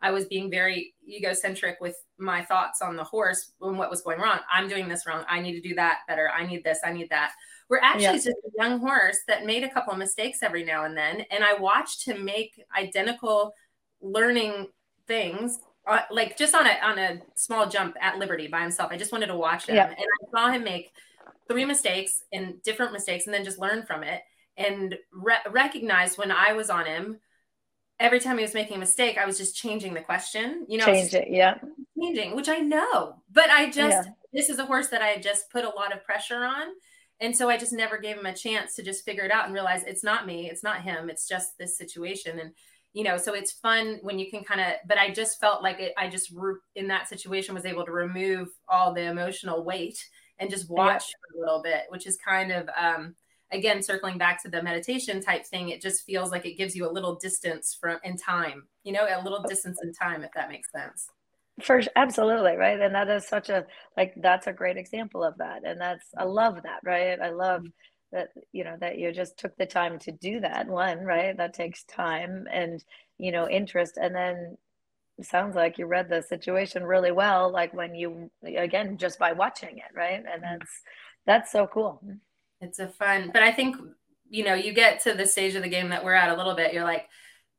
I was being very egocentric with my thoughts on the horse and what was going wrong. I'm doing this wrong. I need to do that better. I need this. I need that. We're actually yeah. just a young horse that made a couple of mistakes every now and then. And I watched him make identical learning things, uh, like just on a on a small jump at Liberty by himself. I just wanted to watch him, yeah. and I saw him make three mistakes and different mistakes, and then just learn from it and re- recognize when I was on him every time he was making a mistake, I was just changing the question. You know, change it, yeah, changing, which I know, but I just yeah. this is a horse that I just put a lot of pressure on, and so I just never gave him a chance to just figure it out and realize it's not me, it's not him, it's just this situation, and you know, so it's fun when you can kind of. But I just felt like it, I just in that situation was able to remove all the emotional weight and just watch yeah. for a little bit, which is kind of. um again circling back to the meditation type thing it just feels like it gives you a little distance from in time you know a little distance in time if that makes sense. For absolutely right? And that is such a like that's a great example of that and that's i love that right? I love that you know that you just took the time to do that one right? That takes time and you know interest and then sounds like you read the situation really well like when you again just by watching it right? And that's that's so cool it's a fun, but I think you know you get to the stage of the game that we're at a little bit. You're like,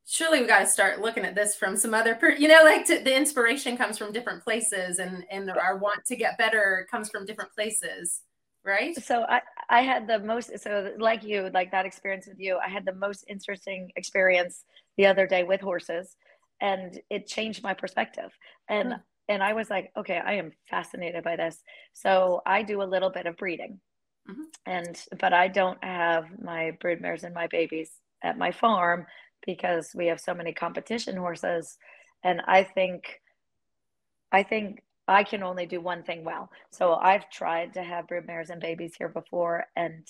surely we got to start looking at this from some other, per-, you know, like to, the inspiration comes from different places, and and our want to get better comes from different places, right? So I I had the most so like you like that experience with you. I had the most interesting experience the other day with horses, and it changed my perspective and. Mm. And I was like, okay, I am fascinated by this. So I do a little bit of breeding Mm-hmm. And but I don't have my broodmares and my babies at my farm because we have so many competition horses. And I think I think I can only do one thing well. So I've tried to have broodmares and babies here before and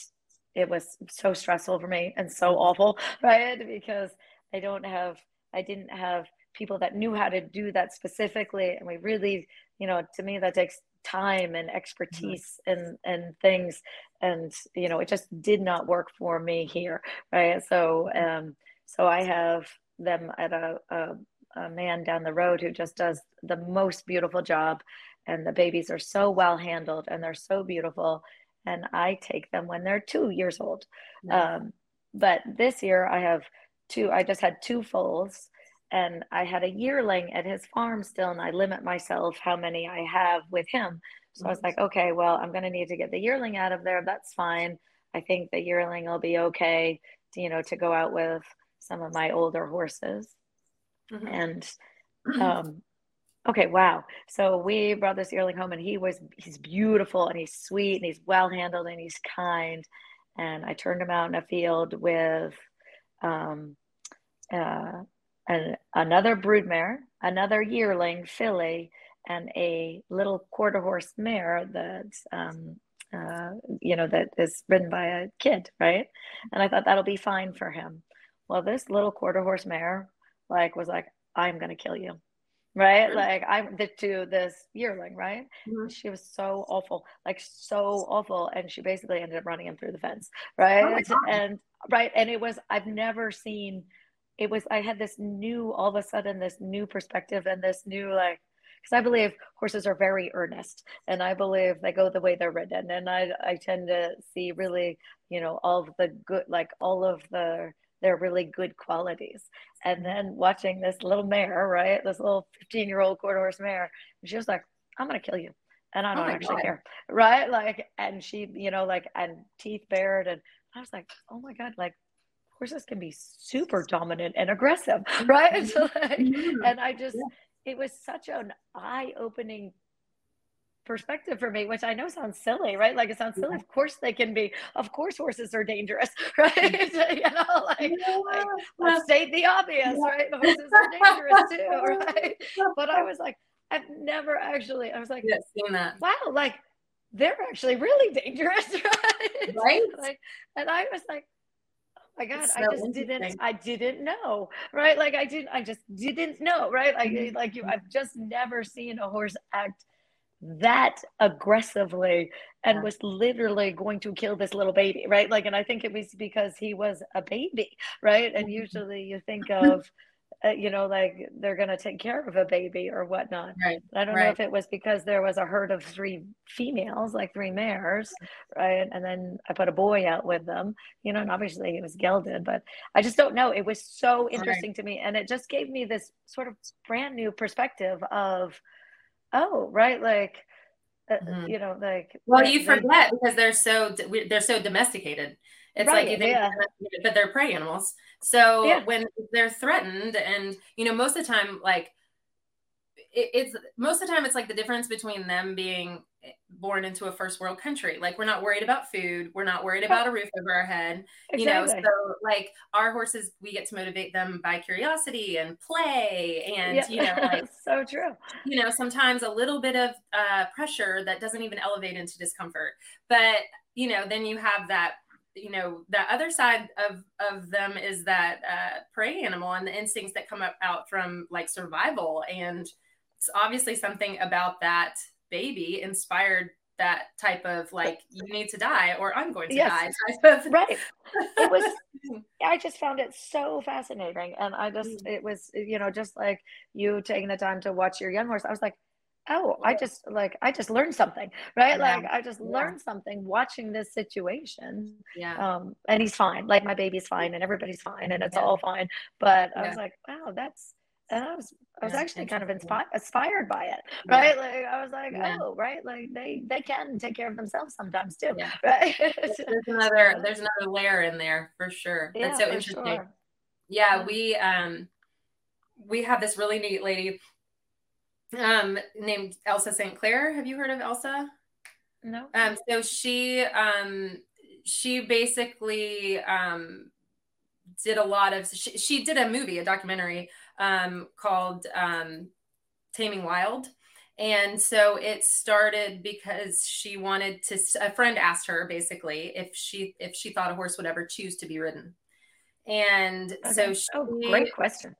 it was so stressful for me and so awful, right? Because I don't have I didn't have people that knew how to do that specifically and we really you know to me that takes time and expertise mm-hmm. and and things. And you know it just did not work for me here right? So um so i have them at a, a, a man down the road who just does the most beautiful job. And the babies are so well handled and they're so beautiful. And i take them when they're two years old. Um, but this year i have two i just had two foals and I had a yearling at his farm still, and I limit myself how many I have with him. So I was like, okay, well, I'm going to need to get the yearling out of there. That's fine. I think the yearling will be okay, to, you know, to go out with some of my older horses. Mm-hmm. And um, okay, wow. So we brought this yearling home, and he was he's beautiful and he's sweet and he's well handled and he's kind. And I turned him out in a field with um, uh, an, another broodmare, another yearling filly, and a little quarter horse mare that's um, uh, you know that is ridden by a kid, right? And I thought that'll be fine for him. Well, this little quarter horse mare like was like, I'm gonna kill you. Right, like I'm the to this yearling, right? Mm-hmm. She was so awful, like so awful, and she basically ended up running him through the fence, right? Oh and right, and it was I've never seen. It was I had this new all of a sudden this new perspective and this new like because I believe horses are very earnest and I believe they go the way they're ridden. And I, I tend to see really, you know, all of the good, like all of the, their really good qualities. And then watching this little mare, right? This little 15 year old quarter horse mare, she was like, I'm going to kill you. And I oh don't oh actually God. care. Right. Like, and she, you know, like, and teeth bared. And I was like, oh my God, like, horses can be super dominant and aggressive. Right. so like, mm-hmm. and I just, yeah it was such an eye-opening perspective for me, which I know sounds silly, right? Like it sounds silly. Of course they can be. Of course horses are dangerous, right? you know, like, yeah. like let's state the obvious, yeah. right? Horses are dangerous too, right? But I was like, I've never actually. I was like, yeah, seen that. Wow, like they're actually really dangerous, right? Right. like, and I was like, my god so i just didn't i didn't know right like i didn't i just didn't know right like mm-hmm. like you i've just never seen a horse act that aggressively and yeah. was literally going to kill this little baby right like and i think it was because he was a baby right and mm-hmm. usually you think of uh, you know, like they're going to take care of a baby or whatnot. Right. I don't right. know if it was because there was a herd of three females, like three mares, right? And then I put a boy out with them, you know, and obviously he was gelded, but I just don't know. It was so interesting right. to me. And it just gave me this sort of brand new perspective of, oh, right, like, uh, mm-hmm. you know, like. Well, you forget because they're so, they're so domesticated. It's right, like you think, yeah. but they're prey animals. So yeah. when they're threatened, and you know, most of the time, like it, it's most of the time, it's like the difference between them being born into a first world country. Like we're not worried about food, we're not worried about a roof over our head. Exactly. You know, so like our horses, we get to motivate them by curiosity and play, and yeah. you know, like so true. You know, sometimes a little bit of uh, pressure that doesn't even elevate into discomfort, but you know, then you have that you know the other side of of them is that uh, prey animal and the instincts that come up out from like survival and it's obviously something about that baby inspired that type of like you need to die or i'm going to yes. die type of right it was i just found it so fascinating and i just mm. it was you know just like you taking the time to watch your young horse i was like oh i just like i just learned something right yeah. like i just learned something watching this situation yeah um and he's fine like my baby's fine and everybody's fine and it's yeah. all fine but i was like wow that's and I was I was actually kind of inspired inspired by it, right? Yeah. Like I was like, yeah. oh, right, like they they can take care of themselves sometimes too, yeah. right? there's another there's another layer in there for sure. That's so interesting. Sure. Yeah, we um we have this really neat lady um, named Elsa Sinclair. Have you heard of Elsa? No. Um, so she um, she basically um, did a lot of she, she did a movie, a documentary um, called um, Taming Wild. And so it started because she wanted to a friend asked her basically if she if she thought a horse would ever choose to be ridden. And okay. so she, oh, great question.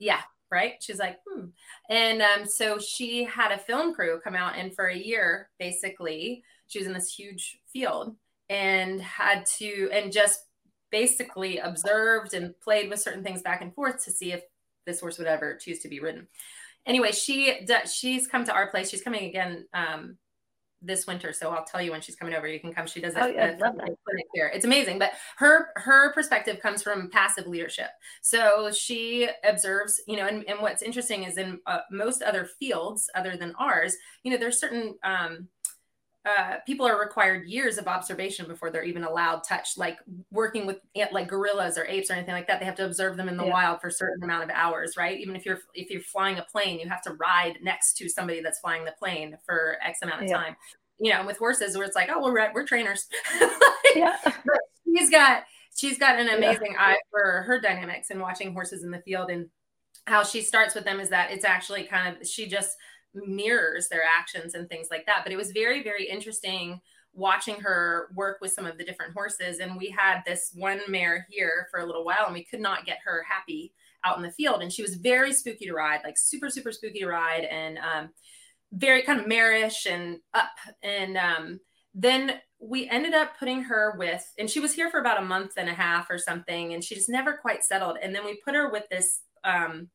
Yeah right? She's like, hmm. And um, so she had a film crew come out, and for a year, basically, she was in this huge field and had to, and just basically observed and played with certain things back and forth to see if this horse would ever choose to be ridden. Anyway, she she's come to our place. She's coming again um, this winter, so I'll tell you when she's coming over. You can come. She does it. Oh, yeah, love that. Here. It's amazing. But her her perspective comes from passive leadership. So she observes, you know, and, and what's interesting is in uh, most other fields other than ours, you know, there's certain um, uh, people are required years of observation before they're even allowed touch, like working with like gorillas or apes or anything like that. They have to observe them in the yeah. wild for a certain amount of hours, right? Even if you're if you're flying a plane, you have to ride next to somebody that's flying the plane for X amount of yeah. time. You know, and with horses, where it's like, oh, we're we're trainers. like, yeah. But she's got she's got an amazing yeah. eye for her dynamics and watching horses in the field and how she starts with them is that it's actually kind of she just mirrors their actions and things like that. But it was very, very interesting watching her work with some of the different horses. And we had this one mare here for a little while and we could not get her happy out in the field. And she was very spooky to ride, like super, super spooky to ride and um, very kind of marish and up. And um, then we ended up putting her with, and she was here for about a month and a half or something, and she just never quite settled. And then we put her with this um,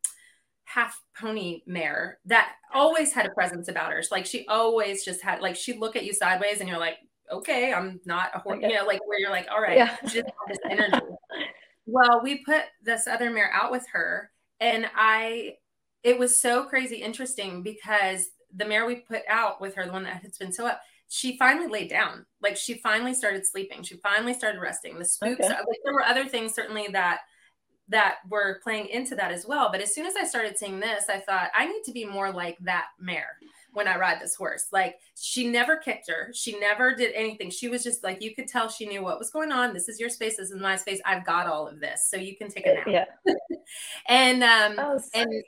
half pony mare that always had a presence about her. Like she always just had like she'd look at you sideways and you're like, okay, I'm not a horse, you know, like where you're like, all right, yeah. just this energy. well, we put this other mare out with her, and I it was so crazy interesting because the mare we put out with her, the one that has been so up, she finally laid down. Like she finally started sleeping. She finally started resting. The spooks, okay. like there were other things certainly that that were playing into that as well. But as soon as I started seeing this, I thought I need to be more like that mare when I ride this horse. Like she never kicked her. She never did anything. She was just like, you could tell she knew what was going on. This is your space. This is my space. I've got all of this. So you can take a nap. Yeah. and, um, oh, and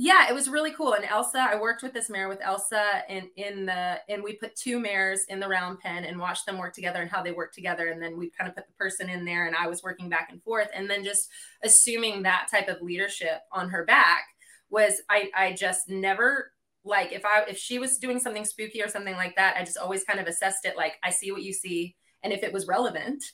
yeah, it was really cool. And Elsa, I worked with this mare with Elsa in in the and we put two mares in the round pen and watched them work together and how they work together. And then we kind of put the person in there and I was working back and forth. And then just assuming that type of leadership on her back was I I just never like if I if she was doing something spooky or something like that, I just always kind of assessed it like I see what you see. And if it was relevant,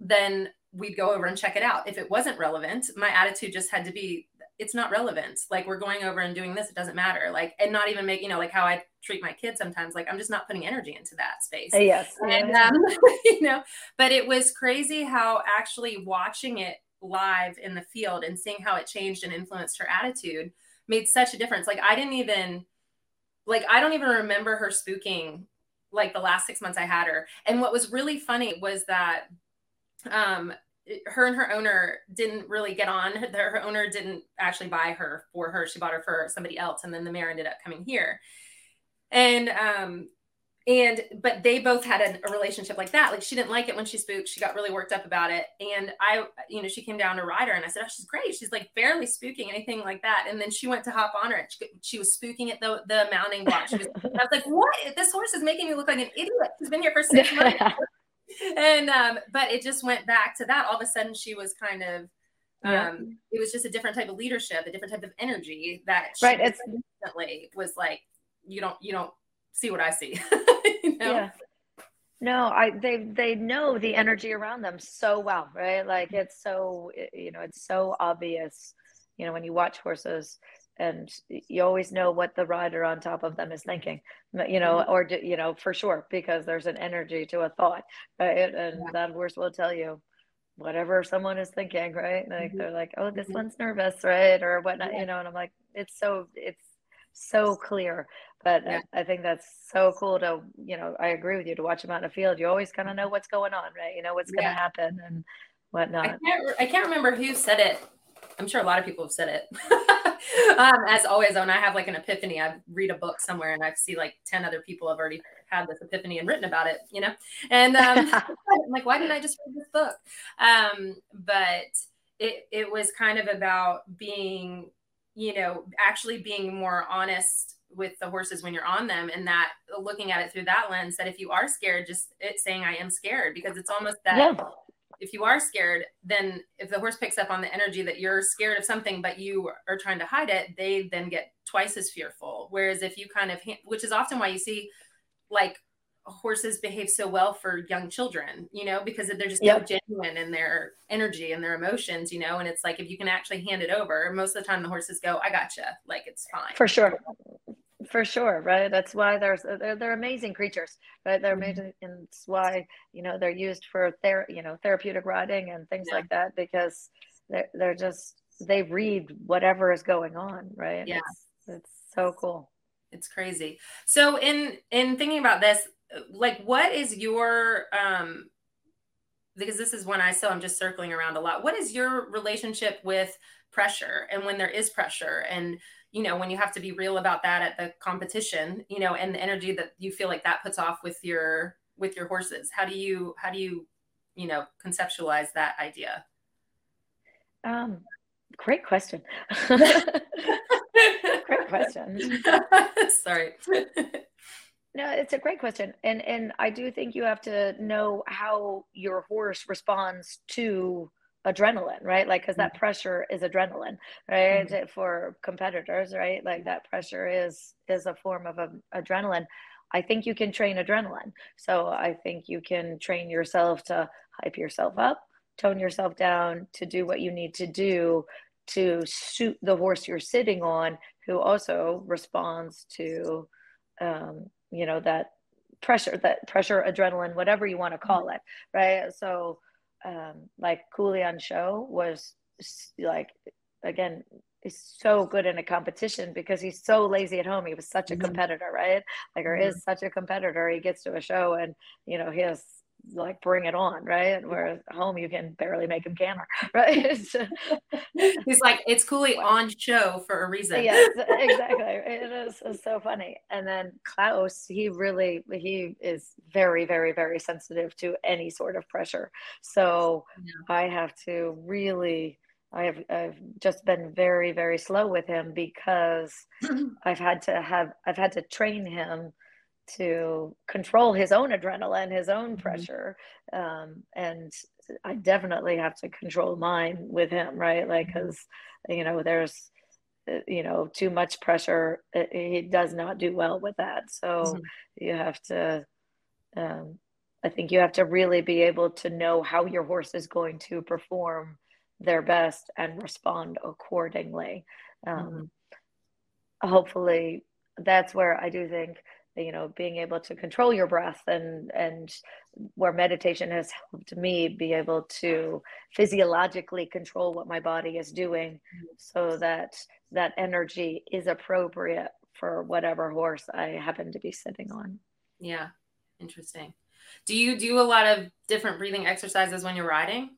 then we'd go over and check it out. If it wasn't relevant, my attitude just had to be it's not relevant. Like we're going over and doing this, it doesn't matter. Like, and not even make, you know, like how I treat my kids sometimes, like I'm just not putting energy into that space. Uh, yes. And, um, you know, but it was crazy how actually watching it live in the field and seeing how it changed and influenced her attitude made such a difference. Like I didn't even, like, I don't even remember her spooking like the last six months I had her. And what was really funny was that um her and her owner didn't really get on. Her, owner didn't actually buy her for her. She bought her for somebody else, and then the mare ended up coming here. And um, and but they both had a, a, relationship like that. Like she didn't like it when she spooked. She got really worked up about it. And I, you know, she came down to ride her, and I said, "Oh, she's great. She's like barely spooking anything like that." And then she went to hop on her, and she, she was spooking at the the mounting block. Was, I was like, "What? This horse is making me look like an idiot. She's been here for six months." And um, but it just went back to that. All of a sudden, she was kind of yeah. um, it was just a different type of leadership, a different type of energy that right. It's instantly was like you don't you don't see what I see. you know? Yeah. No, I they they know the energy around them so well, right? Like it's so you know it's so obvious. You know when you watch horses, and you always know what the rider on top of them is thinking you know mm-hmm. or you know for sure because there's an energy to a thought right and yeah. that horse will tell you whatever someone is thinking right like mm-hmm. they're like oh this mm-hmm. one's nervous right or whatnot yeah. you know and i'm like it's so it's so clear but yeah. I, I think that's so cool to you know i agree with you to watch them out in the field you always kind of know what's going on right you know what's going to happen and whatnot I can't, I can't remember who said it i'm sure a lot of people have said it um, as always, when I have like an epiphany, I read a book somewhere and I see like 10 other people have already had this epiphany and written about it, you know? And um, I'm like, why didn't I just read this book? Um, but it, it was kind of about being, you know, actually being more honest with the horses when you're on them and that looking at it through that lens that if you are scared just it saying i am scared because it's almost that yeah if you are scared, then if the horse picks up on the energy that you're scared of something, but you are trying to hide it, they then get twice as fearful. Whereas if you kind of, which is often why you see like horses behave so well for young children, you know, because they're just yep. so genuine in their energy and their emotions, you know, and it's like if you can actually hand it over, most of the time the horses go, I gotcha, like it's fine. For sure. For sure right? That's why there's they're, they're amazing creatures right? They're mm-hmm. amazing and it's why you know they're used for ther- you know therapeutic riding and things yeah. like that because they're, they're just they read whatever is going on right? Yeah. It's, it's so cool. It's crazy. So in in thinking about this like what is your um because this is when i still i'm just circling around a lot. What is your relationship with pressure and when there is pressure? And you know when you have to be real about that at the competition you know and the energy that you feel like that puts off with your with your horses. How do you how do you you know conceptualize that idea? Um great question. Great question. Sorry. No it's a great question and and i do think you have to know how your horse responds to adrenaline, right? Like, because that mm-hmm. pressure is adrenaline, right? Mm-hmm. For competitors, right? Like that pressure is is a form of a, adrenaline. I think you can train adrenaline. So I think you can train yourself to hype yourself up, tone yourself down, to do what you need to do to suit the horse you're sitting on, who also responds to, um, you know, that pressure, that pressure, adrenaline, whatever you want to call mm-hmm. it, right? So um, like Cooley show was like again is so good in a competition because he's so lazy at home. He was such a mm-hmm. competitor, right? Like, or is such a competitor. He gets to a show and you know he has like bring it on, right? Whereas home you can barely make him canter, right? He's like, it's Cooley on show for a reason. yes, exactly. It is it's so funny. And then Klaus, he really he is very, very, very sensitive to any sort of pressure. So yeah. I have to really I have I've just been very, very slow with him because I've had to have I've had to train him to control his own adrenaline, his own mm-hmm. pressure. Um, and I definitely have to control mine with him, right? Like, because, mm-hmm. you know, there's, uh, you know, too much pressure. Uh, he does not do well with that. So mm-hmm. you have to, um, I think you have to really be able to know how your horse is going to perform their best and respond accordingly. Um, mm-hmm. Hopefully, that's where I do think you know being able to control your breath and and where meditation has helped me be able to physiologically control what my body is doing so that that energy is appropriate for whatever horse i happen to be sitting on. Yeah interesting. Do you do a lot of different breathing exercises when you're riding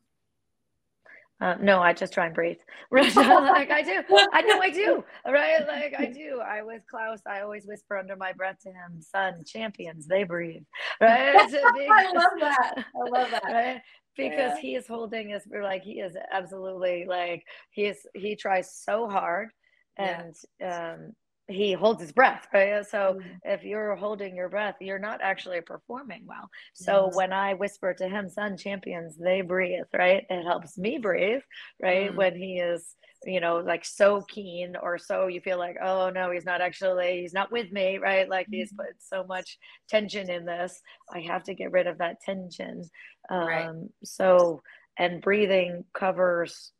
uh, no, I just try and breathe. like I do. I know I do. Right? Like I do. I with Klaus, I always whisper under my breath to him, son, champions, they breathe. Right? Because, I love that. I love that. Right? Because yeah. he is holding his like he is absolutely like he is he tries so hard and yeah. um he holds his breath right so mm-hmm. if you're holding your breath you're not actually performing well so yes. when i whisper to him son champions they breathe right it helps me breathe right mm-hmm. when he is you know like so keen or so you feel like oh no he's not actually he's not with me right like mm-hmm. he's put so much tension in this i have to get rid of that tension um right. so and breathing covers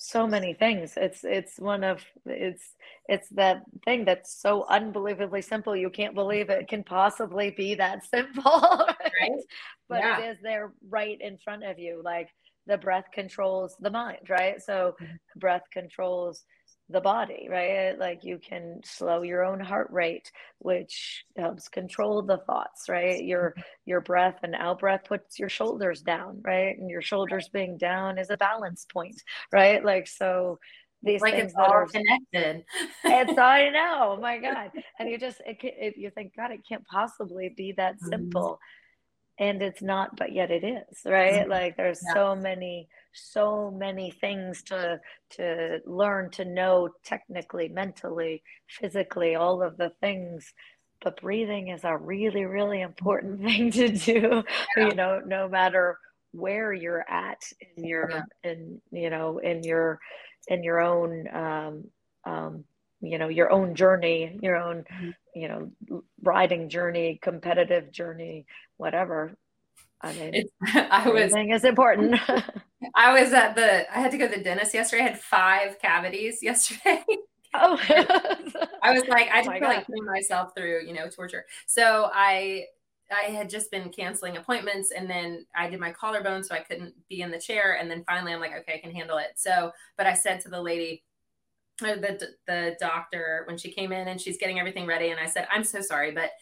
so many things it's it's one of it's it's that thing that's so unbelievably simple you can't believe it can possibly be that simple right? but yeah. it is there right in front of you like the breath controls the mind right so mm-hmm. breath controls the body, right? Like you can slow your own heart rate, which helps control the thoughts, right? Your your breath and out breath puts your shoulders down, right? And your shoulders being down is a balance point, right? Like so these like things it's all are, connected. it's I know, oh my God. And you just it, it, you think, God, it can't possibly be that mm-hmm. simple. Mm-hmm and it's not but yet it is right mm-hmm. like there's yeah. so many so many things to to learn to know technically mentally physically all of the things but breathing is a really really important thing to do yeah. you know no matter where you're at in your yeah. in you know in your in your own um um you know your own journey your own mm-hmm. you know riding journey competitive journey whatever i mean it's, i was is important i was at the i had to go to the dentist yesterday i had five cavities yesterday oh. I was like, I oh just oh feel like putting myself through, you know, torture. So I I had just been canceling appointments and then I did my collarbone so I couldn't be in the chair. And then finally I'm like, okay, I can handle it. So, but I said to the lady, uh, the, the doctor, when she came in and she's getting everything ready, and I said, I'm so sorry, but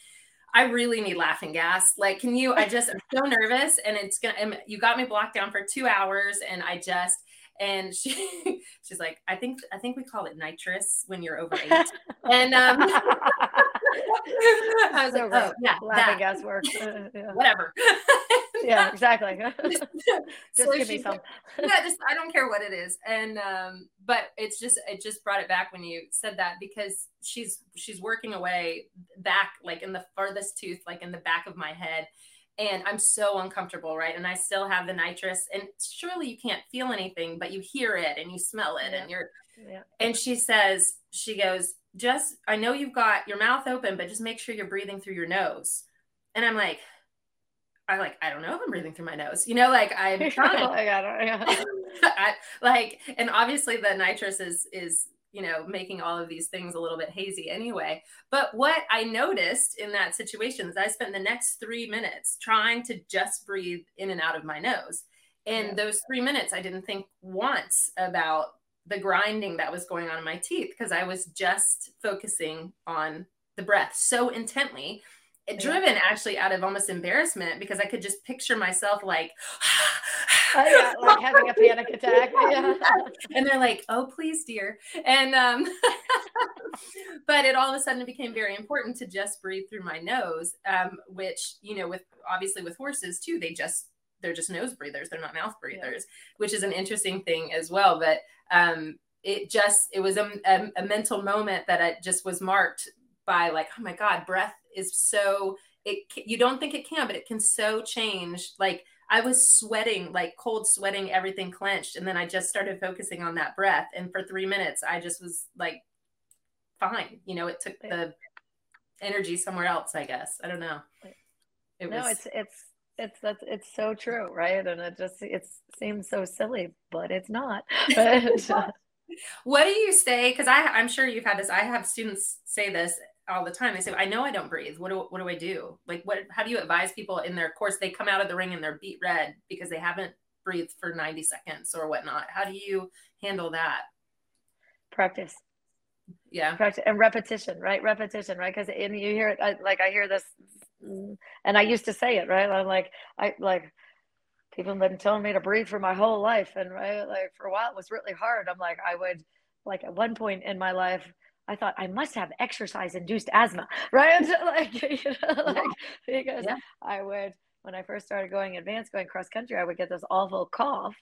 I really need laughing gas. Like, can you? I just, I'm so nervous, and it's gonna. You got me blocked down for two hours, and I just. And she, she's like, I think, I think we call it nitrous when you're over eight. and um, I was so like, oh yeah, laughing that. gas works. Uh, yeah. Whatever. yeah, exactly. just so give me some. yeah, just I don't care what it is. And um, but it's just it just brought it back when you said that because she's she's working away back like in the farthest tooth, like in the back of my head. And I'm so uncomfortable, right? And I still have the nitrous, and surely you can't feel anything, but you hear it and you smell it, yeah. and you're. Yeah. And she says, she goes, just I know you've got your mouth open, but just make sure you're breathing through your nose. And I'm like, I like, I don't know if I'm breathing through my nose, you know, like I'm trying. I got it. I, like, and obviously the nitrous is, is, you know, making all of these things a little bit hazy anyway. But what I noticed in that situation is I spent the next three minutes trying to just breathe in and out of my nose. In yeah. those three minutes, I didn't think once about the grinding that was going on in my teeth because I was just focusing on the breath so intently driven actually out of almost embarrassment because I could just picture myself like, uh, yeah, like having a panic attack. Yeah. And they're like, "Oh, please, dear." And um, but it all of a sudden became very important to just breathe through my nose, um, which you know, with obviously with horses too, they just they're just nose breathers, they're not mouth breathers, yeah. which is an interesting thing as well. But um, it just it was a, a, a mental moment that it just was marked by like, oh my god, breath is so it you don't think it can, but it can so change. Like I was sweating, like cold sweating, everything clenched, and then I just started focusing on that breath, and for three minutes, I just was like, fine. You know, it took the energy somewhere else. I guess I don't know. It no, was... it's it's it's that's it's so true, right? And it just it seems so silly, but it's not. But, uh, what do you say? Because I I'm sure you've had this. I have students say this all the time. They say, I know I don't breathe. What do, what do I do? Like, what, how do you advise people in their course? They come out of the ring and they're beat red because they haven't breathed for 90 seconds or whatnot. How do you handle that? Practice. Yeah. Practice and repetition, right? Repetition, right? Because and you hear it, I, like I hear this, and I used to say it, right? I'm like, I like, people have been telling me to breathe for my whole life, and right, like for a while it was really hard. I'm like, I would, like at one point in my life, I thought I must have exercise induced asthma, right? like, you know, like, yeah. because yeah. I would, when I first started going advanced, going cross country, I would get this awful cough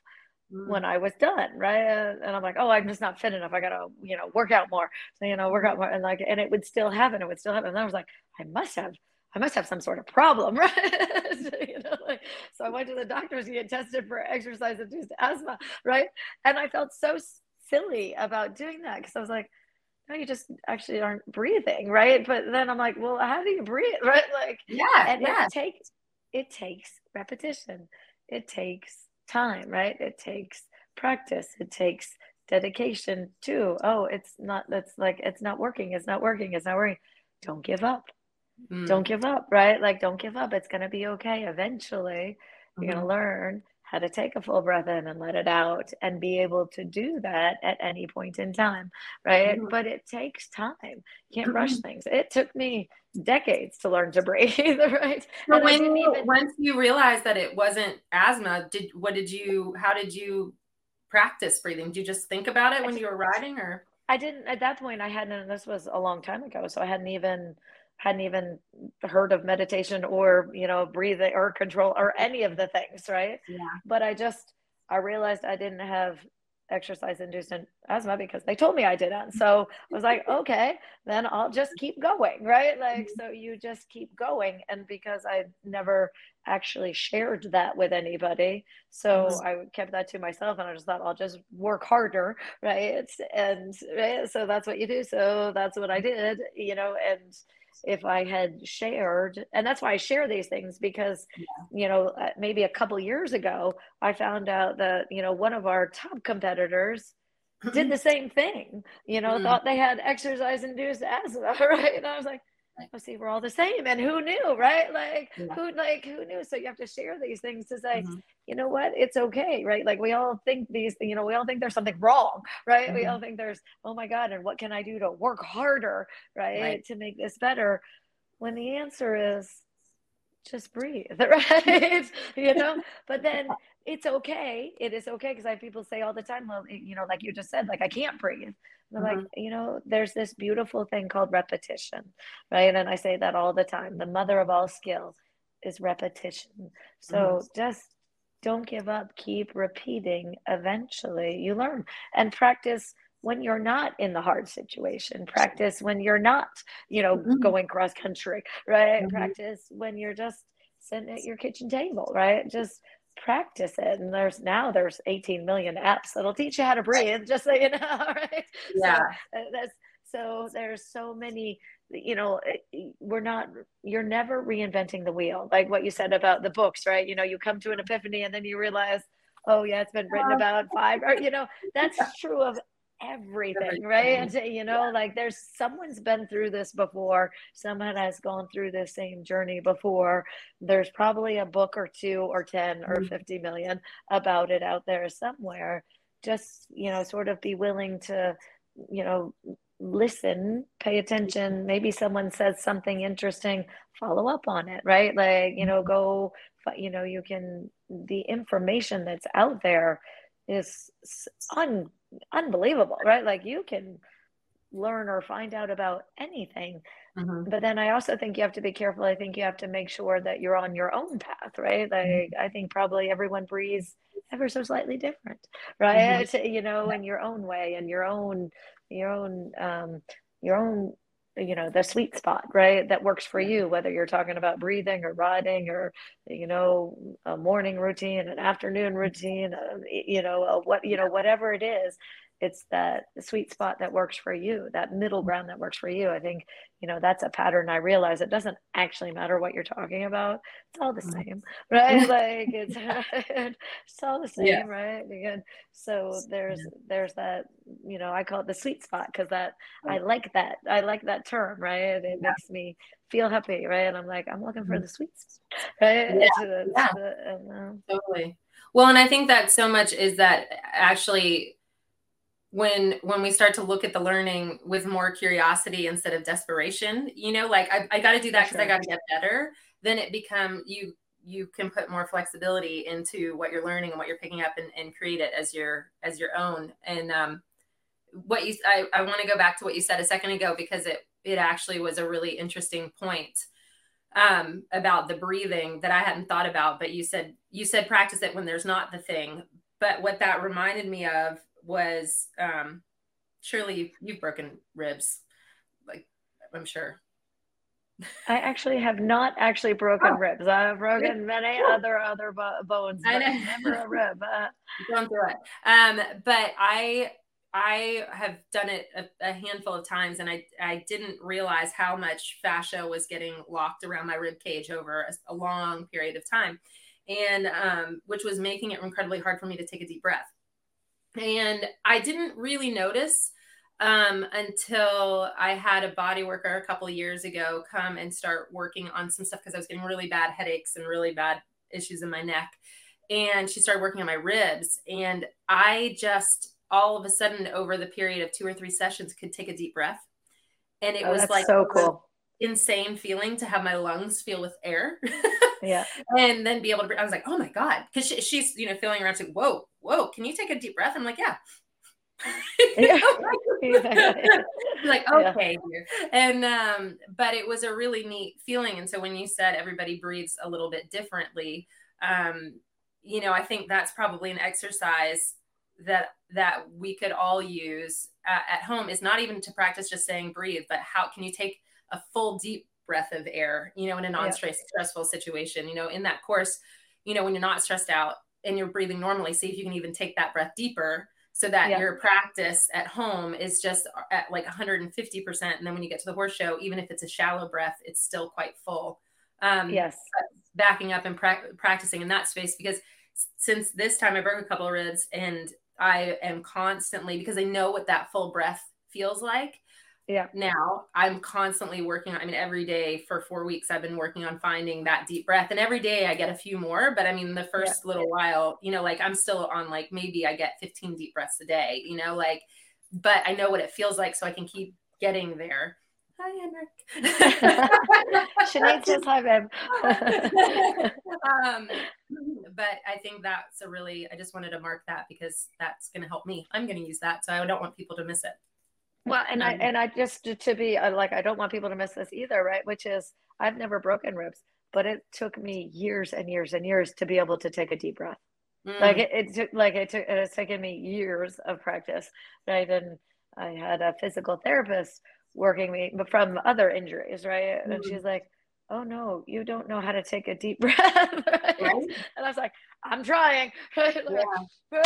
mm. when I was done, right? And I'm like, oh, I'm just not fit enough. I gotta, you know, work out more. So, you know, work out more. And like, and it would still happen. It would still happen. And I was like, I must have I must have some sort of problem, right? so, you know, like, so I went to the doctors to get tested for exercise induced asthma, right? And I felt so silly about doing that because I was like, no, you just actually aren't breathing, right? But then I'm like, well, how do you breathe, right? Like, yeah, and yeah. it takes it takes repetition, it takes time, right? It takes practice, it takes dedication too. Oh, it's not that's like it's not working, it's not working, it's not working. Don't give up. Mm. Don't give up, right? Like, don't give up. It's gonna be okay. Eventually, you're mm-hmm. gonna learn how to take a full breath in and let it out and be able to do that at any point in time right? Mm-hmm. but it takes time. You can't mm-hmm. rush things. It took me decades to learn to breathe right? So when you, even... once you realized that it wasn't asthma did what did you how did you practice breathing? Did you just think about it when you were riding or? I didn't at that point i hadn't and this was a long time ago so i hadn't even hadn't even heard of meditation or you know breathing or control or any of the things right? Yeah. But i just i realized i didn't have exercise induced asthma because they told me i didn't. So i was like okay then i'll just keep going right? Like mm-hmm. so you just keep going. And because i never actually shared that with anybody so i kept that to myself and i just thought i'll just work harder right? And right? so that's what you do. So that's what i did you know and if I had shared, and that's why I share these things because, yeah. you know, uh, maybe a couple years ago, I found out that, you know, one of our top competitors did the same thing, you know, mm-hmm. thought they had exercise induced asthma, right? And I was like, oh, see, we're all the same. And who knew, right? Like yeah. who like who knew? So you have to share these things to say, mm-hmm. you know what, it's okay, right? Like we all think these, you know, we all think there's something wrong, right? Mm-hmm. We all think there's, oh my God, and what can I do to work harder, right? right. To make this better. When the answer is just breathe, right? you know, but then it's okay. It is okay because I have people say all the time, well, you know, like you just said, like I can't breathe. I'm mm-hmm. like, you know, there's this beautiful thing called repetition, right? And I say that all the time. The mother of all skill is repetition. So mm-hmm. just don't give up. Keep repeating. Eventually, you learn and practice when you're not in the hard situation practice when you're not you know mm-hmm. going cross country right mm-hmm. practice when you're just sitting at your kitchen table right just practice it and there's now there's 18 million apps that'll teach you how to breathe just so you know right? Yeah. so, uh, that's so there's so many you know eh, we're not you're never reinventing the wheel like what you said about the books right? You know you come to an epiphany and then you realize oh yeah it's been written about five or you know that's true of everything, right? And you know, like there's someone's been through this before, someone has gone through this same journey before. There's probably a book or two or 10 or mm-hmm. 50 million about it out there somewhere. Just, you know, sort of be willing to, you know, listen, pay attention. Maybe someone says something interesting, follow up on it, right? Like, you know, mm-hmm. go, you know, you can, the information that's out there is un unbelievable, right? Like you can learn or find out about anything. Mm-hmm. But then I also think you have to be careful. I think you have to make sure that you're on your own path, right? Like mm-hmm. I think probably everyone breathes ever so slightly different, right? Mm-hmm. You know, in your own way and your own your own um your own you know the sweet spot right that works for you whether you're talking about breathing or riding or you know a morning routine an afternoon routine uh, you know what you know whatever it is it's that sweet spot that works for you that middle ground that works for you i think you know that's a pattern i realize it doesn't actually matter what you're talking about it's all the mm-hmm. same right like it's it's all the same yeah. right and so there's yeah. there's that you know i call it the sweet spot because that i like that i like that term right it yeah. makes me feel happy right and i'm like i'm looking for mm-hmm. the sweet spot right yeah. yeah. and, uh, totally well and i think that so much is that actually when when we start to look at the learning with more curiosity instead of desperation you know like i, I got to do that because sure. i got to get better then it become you you can put more flexibility into what you're learning and what you're picking up and, and create it as your as your own and um what you i, I want to go back to what you said a second ago because it it actually was a really interesting point um about the breathing that i hadn't thought about but you said you said practice it when there's not the thing but what that reminded me of was um, surely you've, you've broken ribs, like I'm sure. I actually have not actually broken oh. ribs. I've broken many other other bo- bones, but never a rib. Uh, Going through it. Um, but I I have done it a, a, handful of times, and I I didn't realize how much fascia was getting locked around my rib cage over a, a long period of time, and um, which was making it incredibly hard for me to take a deep breath. And I didn't really notice um, until I had a body worker a couple years ago come and start working on some stuff because I was getting really bad headaches and really bad issues in my neck. And she started working on my ribs. And I just all of a sudden, over the period of two or three sessions, could take a deep breath. And it oh, was like so cool insane feeling to have my lungs feel with air. yeah. And then be able to, breathe. I was like, oh my God. Cause she, she's, you know, feeling around, like, whoa, whoa, can you take a deep breath? I'm like, yeah. like okay yeah. and um but it was a really neat feeling and so when you said everybody breathes a little bit differently um you know i think that's probably an exercise that that we could all use at, at home is not even to practice just saying breathe but how can you take a full deep breath of air, you know, in a non-stressful yeah. situation. You know, in that course, you know, when you're not stressed out and you're breathing normally, see if you can even take that breath deeper so that yeah. your practice at home is just at like 150%. And then when you get to the horse show, even if it's a shallow breath, it's still quite full. Um, yes. Backing up and pra- practicing in that space because since this time I broke a couple of ribs and I am constantly because I know what that full breath feels like. Yeah. Now I'm constantly working on, I mean, every day for four weeks, I've been working on finding that deep breath. And every day I get a few more. But I mean, the first yeah. little while, you know, like I'm still on like maybe I get 15 deep breaths a day, you know, like, but I know what it feels like. So I can keep getting there. Hi, Henrik. Sinead says hi, babe. um, but I think that's a really, I just wanted to mark that because that's going to help me. I'm going to use that. So I don't want people to miss it. Well, and um, I, and I just to be uh, like, I don't want people to miss this either, right? Which is, I've never broken ribs, but it took me years and years and years to be able to take a deep breath. Mm. Like it, it took, like it took, it has taken me years of practice, right? And I had a physical therapist working me from other injuries, right? Mm-hmm. And she's like, "Oh no, you don't know how to take a deep breath." right? Right? And I was like, "I'm trying." Right? Like, yeah.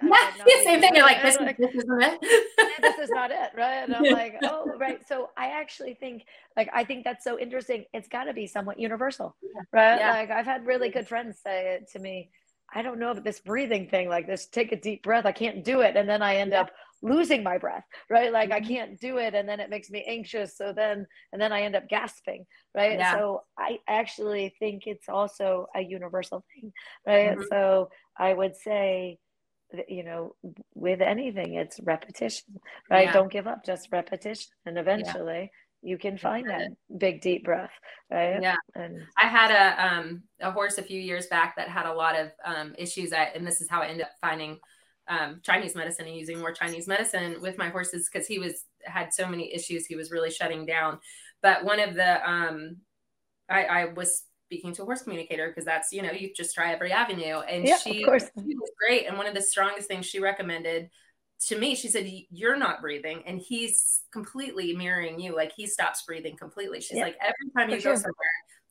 And like, Same thing. You're like, this, like, this isn't it. this is not it, right? And I'm like, "Oh, right." So I actually think, like, I think that's so interesting. It's got to be somewhat universal, right? Yeah. Like I've had really good friends say it to me. I don't know if this breathing thing, like this, take a deep breath. I can't do it, and then I end yeah. up losing my breath right like i mm-hmm. can't do it and then it makes me anxious so then and then i end up gasping right yeah. so i actually think it's also a universal thing right mm-hmm. so i would say you know with anything it's repetition right yeah. don't give up just repetition and eventually yeah. you can find that big deep breath right yeah and i had a um a horse a few years back that had a lot of um issues I, and this is how i ended up finding um, Chinese medicine and using more Chinese medicine with my horses because he was had so many issues. He was really shutting down. But one of the um, I, I was speaking to a horse communicator because that's you know you just try every avenue. And yeah, she, she was great. And one of the strongest things she recommended to me she said you're not breathing. And he's completely mirroring you. Like he stops breathing completely. She's yeah, like every time you go somewhere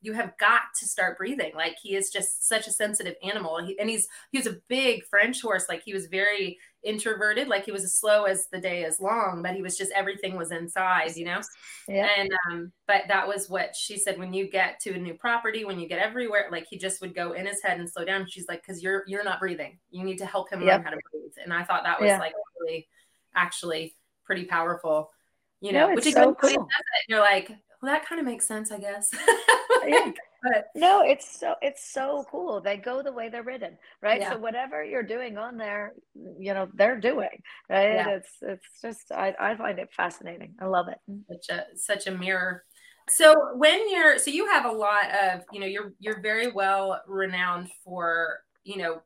you have got to start breathing. Like he is just such a sensitive animal. He, and he's he was a big French horse. Like he was very introverted. Like he was as slow as the day is long, but he was just everything was inside, you know. Yeah. And um, but that was what she said. When you get to a new property, when you get everywhere, like he just would go in his head and slow down. She's like, because you're you're not breathing. You need to help him learn how to breathe. And I thought that was yeah. like really, actually pretty powerful. You know, no, which is so cool. You're like, well, that kind of makes sense, I guess. yeah. But no, it's so it's so cool. They go the way they're written, right? Yeah. So whatever you're doing on there, you know, they're doing, right? Yeah. It's it's just I, I find it fascinating. I love it. Mm. Such a such a mirror. So when you're so you have a lot of, you know, you're you're very well renowned for, you know,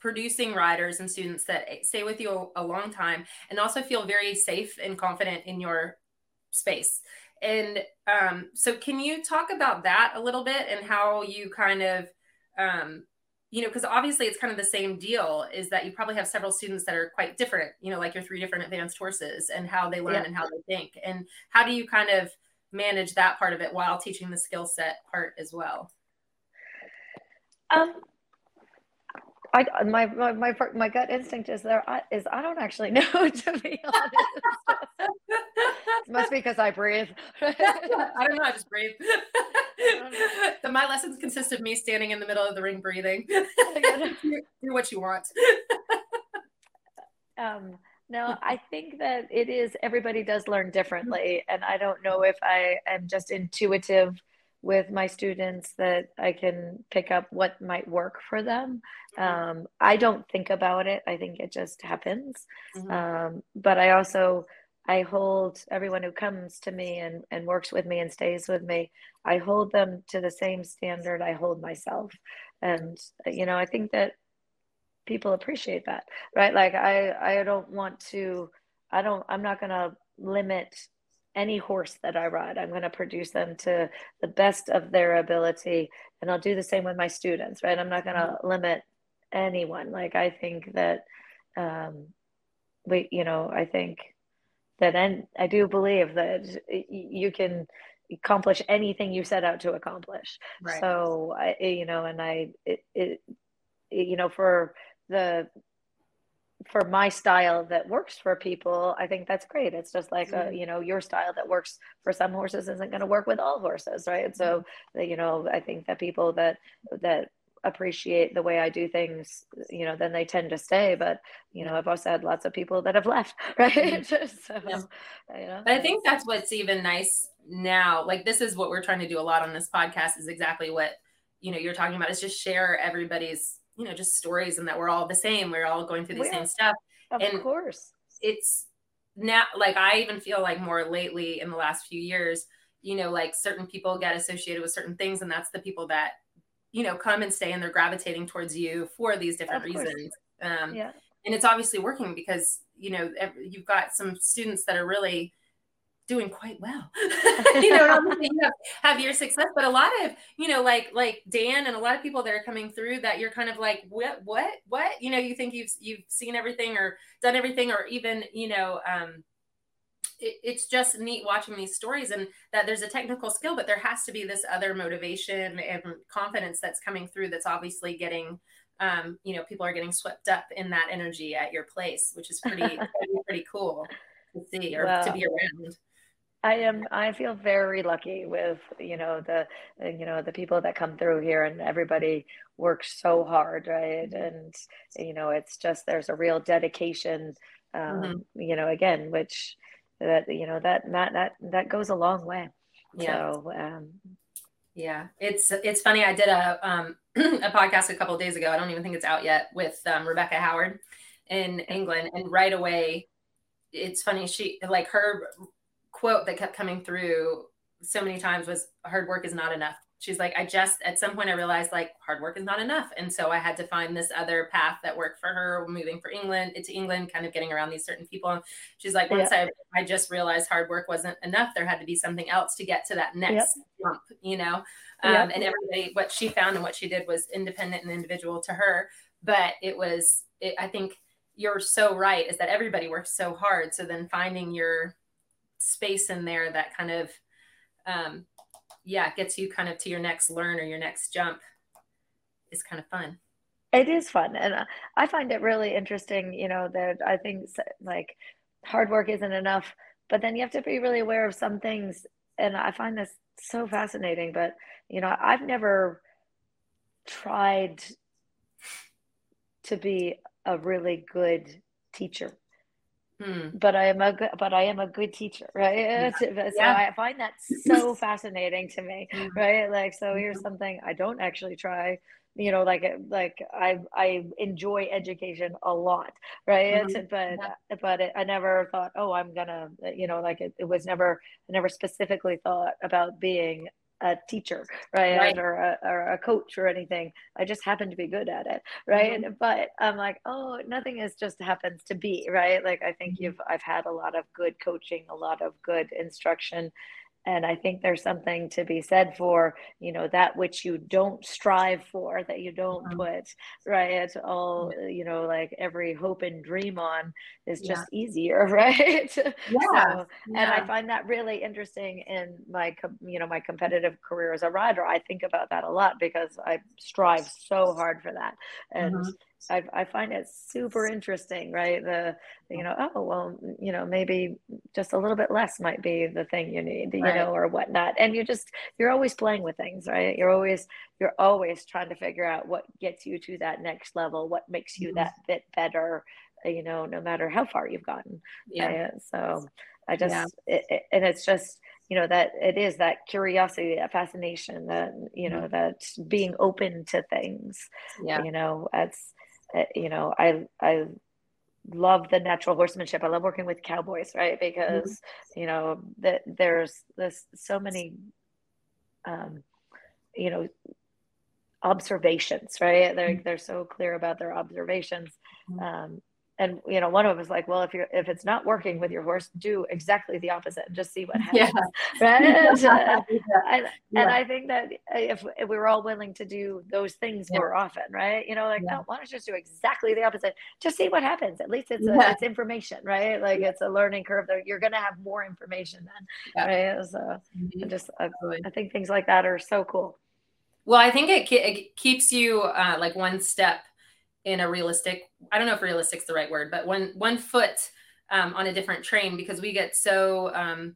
producing riders and students that stay with you a, a long time and also feel very safe and confident in your space and um, so, can you talk about that a little bit and how you kind of, um, you know, because obviously it's kind of the same deal is that you probably have several students that are quite different, you know, like your three different advanced horses and how they learn yeah. and how they think. And how do you kind of manage that part of it while teaching the skill set part as well? Um, I my my my, my gut instinct is there is I don't actually know to be honest. it must be because I breathe. I don't know. I just breathe. the, my lessons consist of me standing in the middle of the ring breathing. do, do what you want. Um, no, I think that it is everybody does learn differently, and I don't know if I am just intuitive with my students that I can pick up what might work for them. Mm-hmm. Um, I don't think about it. I think it just happens. Mm-hmm. Um, but I also I hold everyone who comes to me and, and works with me and stays with me, I hold them to the same standard I hold myself. And, you know, I think that people appreciate that, right? Like I, I don't want to, I don't, I'm not going to limit any horse that I ride. I'm going to produce them to the best of their ability. And I'll do the same with my students, right? I'm not going to mm-hmm. limit anyone. Like, I think that, um, we, you know, I think that, and I do believe that you can accomplish anything you set out to accomplish. Right. So, I, you know, and I, it, it, you know, for the for my style that works for people, I think that's great. It's just like a, you know, your style that works for some horses isn't going to work with all horses, right? So, mm-hmm. uh, you know, I think that people that that appreciate the way I do things, you know, then they tend to stay. But you know, I've also had lots of people that have left, right? Mm-hmm. so, yeah. you know, but I think that's what's even nice now. Like this is what we're trying to do a lot on this podcast is exactly what you know you're talking about is just share everybody's you know just stories and that we're all the same. We're all going through the same stuff. Of and course, it's now like I even feel like more lately in the last few years you know like certain people get associated with certain things and that's the people that you know come and stay and they're gravitating towards you for these different reasons um, yeah. and it's obviously working because you know you've got some students that are really doing quite well you know you have, have, your success but a lot of you know like like dan and a lot of people that are coming through that you're kind of like what what what you know you think you've you've seen everything or done everything or even you know um it, it's just neat watching these stories and that there's a technical skill, but there has to be this other motivation and confidence that's coming through that's obviously getting um, you know, people are getting swept up in that energy at your place, which is pretty pretty, pretty cool to see or well, to be around. I am. I feel very lucky with you know the you know the people that come through here, and everybody works so hard, right? And you know, it's just there's a real dedication. Um, mm-hmm. You know, again, which that you know that that that that goes a long way yeah. so um yeah it's it's funny i did a um a podcast a couple days ago i don't even think it's out yet with um, rebecca howard in england and right away it's funny she like her quote that kept coming through so many times was hard work is not enough she's like, I just at some point I realized like hard work is not enough. And so I had to find this other path that worked for her, moving for England into England, kind of getting around these certain people. She's like, once yeah. I I just realized hard work wasn't enough, there had to be something else to get to that next yep. jump, you know. Um, and everybody what she found and what she did was independent and individual to her. But it was it, I think you're so right, is that everybody works so hard. So then finding your space in there that kind of um, yeah, gets you kind of to your next learn or your next jump is kind of fun. It is fun. And I find it really interesting, you know, that I think like hard work isn't enough, but then you have to be really aware of some things. And I find this so fascinating, but, you know, I've never tried to be a really good teacher. Hmm. But I am a good, but I am a good teacher, right? Yeah. So yeah. I find that so fascinating to me, mm-hmm. right? Like, so here's mm-hmm. something I don't actually try, you know, like like I I enjoy education a lot, right? Mm-hmm. But yeah. but it, I never thought, oh, I'm gonna, you know, like it, it was never I never specifically thought about being a teacher, right? right. Or, a, or a coach or anything. I just happen to be good at it, right? Mm-hmm. But I'm like, oh, nothing is just happens to be, right? Like I think mm-hmm. you've I've had a lot of good coaching, a lot of good instruction, and i think there's something to be said for you know that which you don't strive for that you don't mm-hmm. put right all you know like every hope and dream on is just yeah. easier right yeah. So, yeah. and i find that really interesting in my you know my competitive career as a rider i think about that a lot because i strive so hard for that and mm-hmm. I, I find it super interesting, right? The, you know, oh, well, you know, maybe just a little bit less might be the thing you need, you right. know, or whatnot. And you're just, you're always playing with things, right? You're always, you're always trying to figure out what gets you to that next level, what makes you mm-hmm. that bit better, you know, no matter how far you've gotten. Yeah. so I just, yeah. it, it, and it's just, you know that it is that curiosity that fascination that you know mm-hmm. that being open to things yeah you know uh, you know, I I love the natural horsemanship. I love working with cowboys, right? Because mm-hmm. you know that there's this so many, um, you know, observations, right? They're mm-hmm. they're so clear about their observations, mm-hmm. um, and you know one of them was like well if you're if it's not working with your horse do exactly the opposite and just see what happens. Yeah. right and, uh, and, yeah. and, i think that if, if, we were all willing to do those things yeah. more often right? You know like no why don't you just do exactly the opposite? Just see what happens. At least it's a, it's information right? Like it's a learning curve that you're going to have more information then right? So mm-hmm. just I, I think things like that are so cool. Well i think it, it keeps you uh, like one step in a realistic i don't know if realistic is the right word but one one foot um, on a different train because we get so um,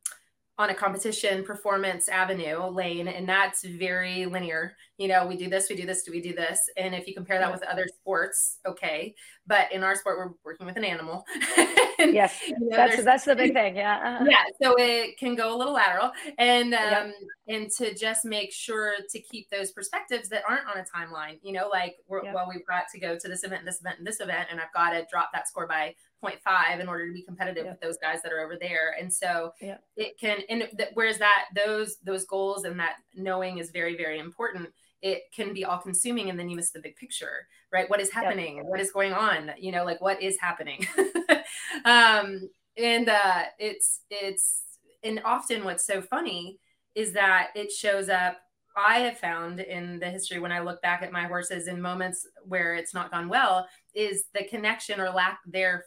on a competition performance avenue lane and that's very linear. You know we do this we do this do we do this. And if you compare that with other sports okay. But in our sport we're working with an animal and, yes you know, that's that's the big thing yeah uh-huh. yeah so it can go a little lateral and um yep. and to just make sure to keep those perspectives that aren't on a timeline you know like we're, yep. well we've got to go to this event this event and this event and i've got to drop that score by 0.5 in order to be competitive yeah. with those guys that are over there and so it can and th- whereas that those those goals and that knowing is very very important it can be all consuming and then you miss the big picture right what is happening yeah. what is going on you know like what is happening um and uh it's it's and often what's so funny is that it shows up I have found in the history when I look back at my horses in moments where it's not gone well is the connection or lack there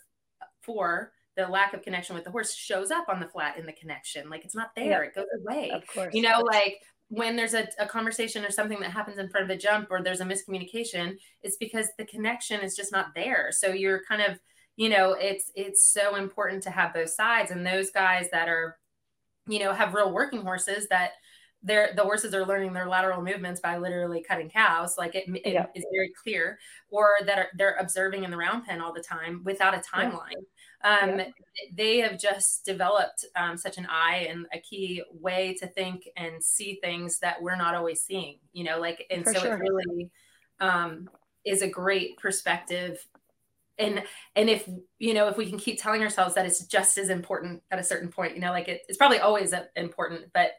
for the lack of connection with the horse shows up on the flat in the connection. Like it's not there, it goes away. Of course. You know, like when there's a, a, conversation or something that happens in front of a jump or there's a miscommunication, it's because the connection is just not there. So you're kind of, you know, it's it's so important to have both sides. And those guys that are, you know, have real working horses that they're the horses are learning their lateral movements by literally cutting cows like it, it yeah. is very clear or that are they're observing in the round pen all the time without a timeline yeah. um, yeah. they have just developed um, such an eye and a key way to think and see things that we're not always seeing you know like and For so sure. it really um, is a great perspective and and if you know if we can keep telling ourselves that it's just as important at a certain point you know like it, it's probably always important but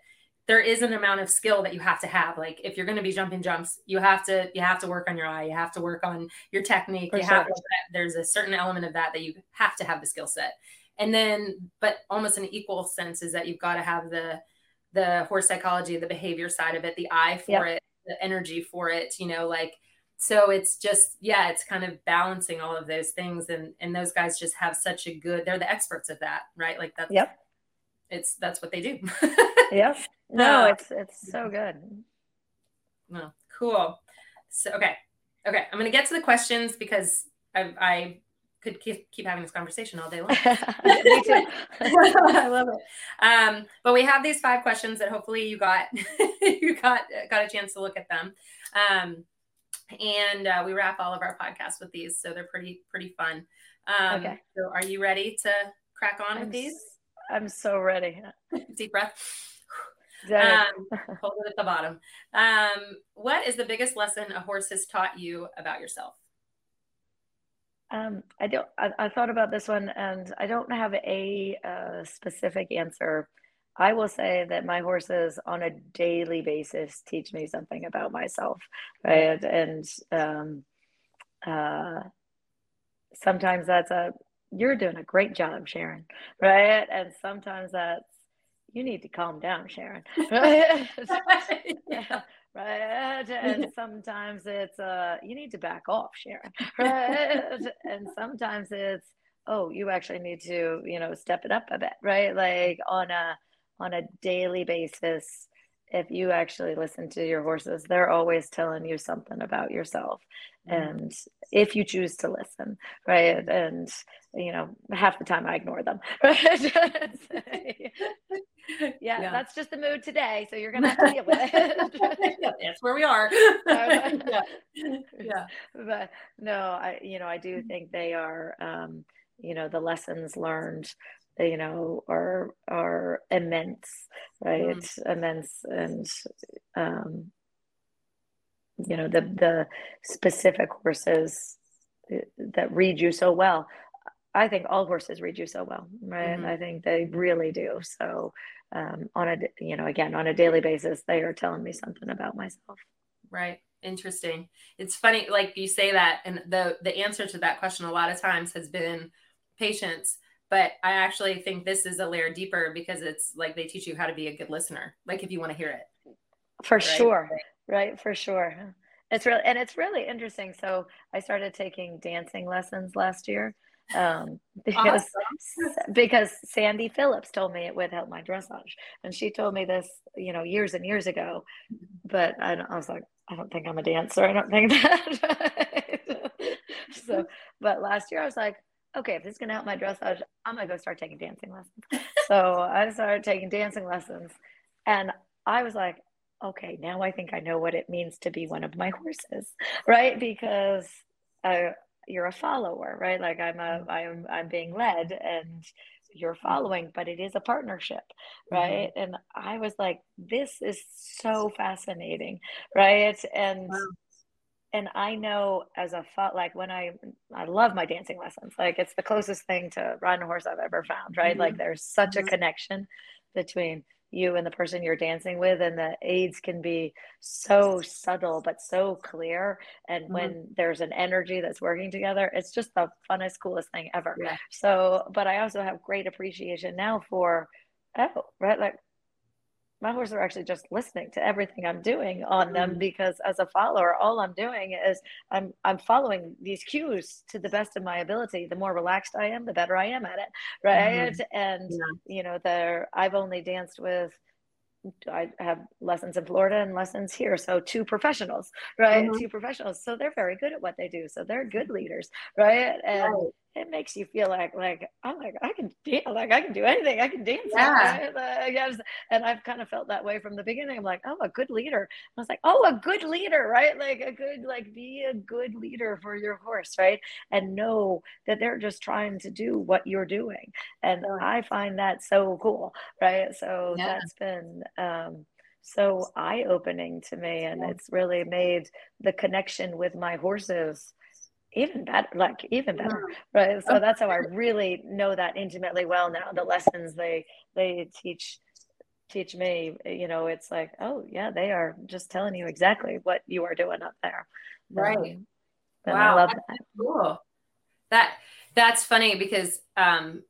there is an amount of skill that you have to have like if you're going to be jumping jumps you have to you have to work on your eye you have to work on your technique you sure. have to, there's a certain element of that that you have to have the skill set and then but almost an equal sense is that you've got to have the the horse psychology the behavior side of it the eye for yep. it the energy for it you know like so it's just yeah it's kind of balancing all of those things and and those guys just have such a good they're the experts of that right? Like that's yep. it's that's what they do. Yep. No uh, it's it's so good. well cool. So okay okay i'm gonna get to the questions because i i could keep, keep having this conversation all day long. I love it. Um, but we have these five questions that hopefully you got you got got a chance to look at them. Um, and uh, we wrap all of our podcasts with these, so they're pretty pretty fun. Um, okay. So, are you ready to crack on I'm with these? I'm so ready. Deep breath. Um, hold it at the bottom. Um, what is the biggest lesson a horse has taught you about yourself? Um, I don't. I, I, thought about this one, and I don't have a, a specific answer. I will say that my horses, on a daily basis, teach me something about myself, right? And um, uh, sometimes that's a you're doing a great job, Sharon, right? And sometimes that's you need to calm down, Sharon, right? yeah. right? And sometimes it's uh you need to back off, Sharon, right? and sometimes it's oh, you actually need to, you know, step it up a bit, right? Like on a on a daily basis, if you actually listen to your horses, they're always telling you something about yourself. Mm-hmm. And if you choose to listen, right? And, you know, half the time I ignore them. yeah, yeah, that's just the mood today. So you're going to have to deal with it. that's where we are. yeah. yeah. But no, I, you know, I do think they are, um, you know, the lessons learned you know are are immense right? Mm. immense and um you know the the specific horses uh, that read you so well. I think all horses read you so well right? Mm-hmm. i think they really do. So um on a you know again on a daily basis they are telling me something about myself. Right. Interesting. It's funny like you say that and the the answer to that question a lot of times has been patience but I actually think this is a layer deeper because it's like they teach you how to be a good listener, like if you want to hear it. For right? sure. Right. For sure. It's really, and it's really interesting. So I started taking dancing lessons last year um, because, awesome. because Sandy Phillips told me it would help my dressage. And she told me this, you know, years and years ago, but I, I was like, I don't think I'm a dancer. I don't think that. so, but last year I was like, okay, if this is gonna help my dressage, I'm gonna go start taking dancing lessons. so I started taking dancing lessons, and I was like, okay, now I think I know what it means to be one of my horses, right? Because uh, you're a follower, right? Like I'm a, mm-hmm. I'm, I'm being led, and you're following, but it is a partnership, right? Mm-hmm. And I was like, this is so fascinating, right? And wow. And I know as a like when I I love my dancing lessons. Like it's the closest thing to riding a horse I've ever found, right? Mm-hmm. Like there's such a mm-hmm. connection between you and the person you're dancing with and the aids can be so subtle but so clear and mm-hmm. when there's an energy that's working together it's just the funnest coolest thing ever yeah. so but i also have great appreciation now for oh right like my horses are actually just listening to everything I'm doing on them mm-hmm. because as a follower, all I'm doing is I'm I'm following these cues to the best of my ability. The more relaxed I am, the better I am at it. Right. Mm-hmm. And yeah. you know, there I've only danced with I have lessons in Florida and lessons here. So two professionals, right? Mm-hmm. Two professionals. So they're very good at what they do. So they're good leaders, right? And right it makes you feel like like I'm like I can dance like I can do anything I can dance yeah. Right? And I've kind of felt that way from the beginning. I'm like oh a good leader. I was like oh a good leader right? Like a good like be a good leader for your horse right? And know that they're just trying to do what you're doing. And I find that so cool right? So yeah. that's been um so eye opening to me and it's really made the connection with my horses even better like even better right? So that's how i really know that intimately well now the lessons they they teach teach me you know it's like oh yeah they are just telling you exactly what you are doing up there. Right. um, wow I love that. cool. That that's funny because um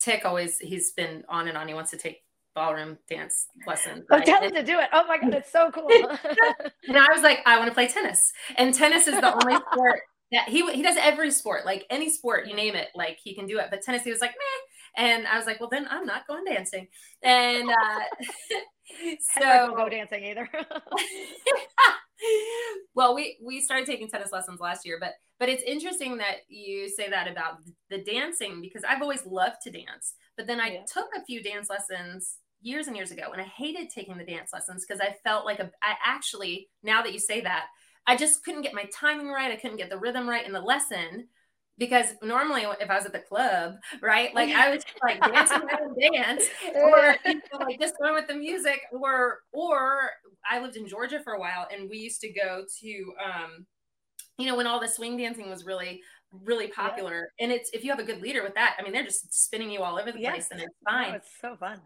Tik always he's been on and on. He wants to take ballroom dance lesson. Oh, tell him to do it. Oh my God, it's so cool. and I was like, I want to play tennis. And tennis is the only sport that he he does every sport, like any sport, you name it, like he can do it. But tennis, he was like, meh. And I was like, well, then I'm not going dancing. And uh, so go dancing either. well, we we started taking tennis lessons last year, but but it's interesting that you say that about the dancing because I've always loved to dance. But then I yeah. took a few dance lessons years and years ago and I hated taking the dance lessons because I felt like a, I actually, now that you say that, I just couldn't get my timing right. I couldn't get the rhythm right in the lesson because normally if I was at the club, right, like I was like dancing and dance, or you know, like just going with the music, or or I lived in Georgia for a while, and we used to go to, um, you know, when all the swing dancing was really really popular, yeah. and it's if you have a good leader with that, I mean, they're just spinning you all over the place, and it's fine. Oh, it's so fun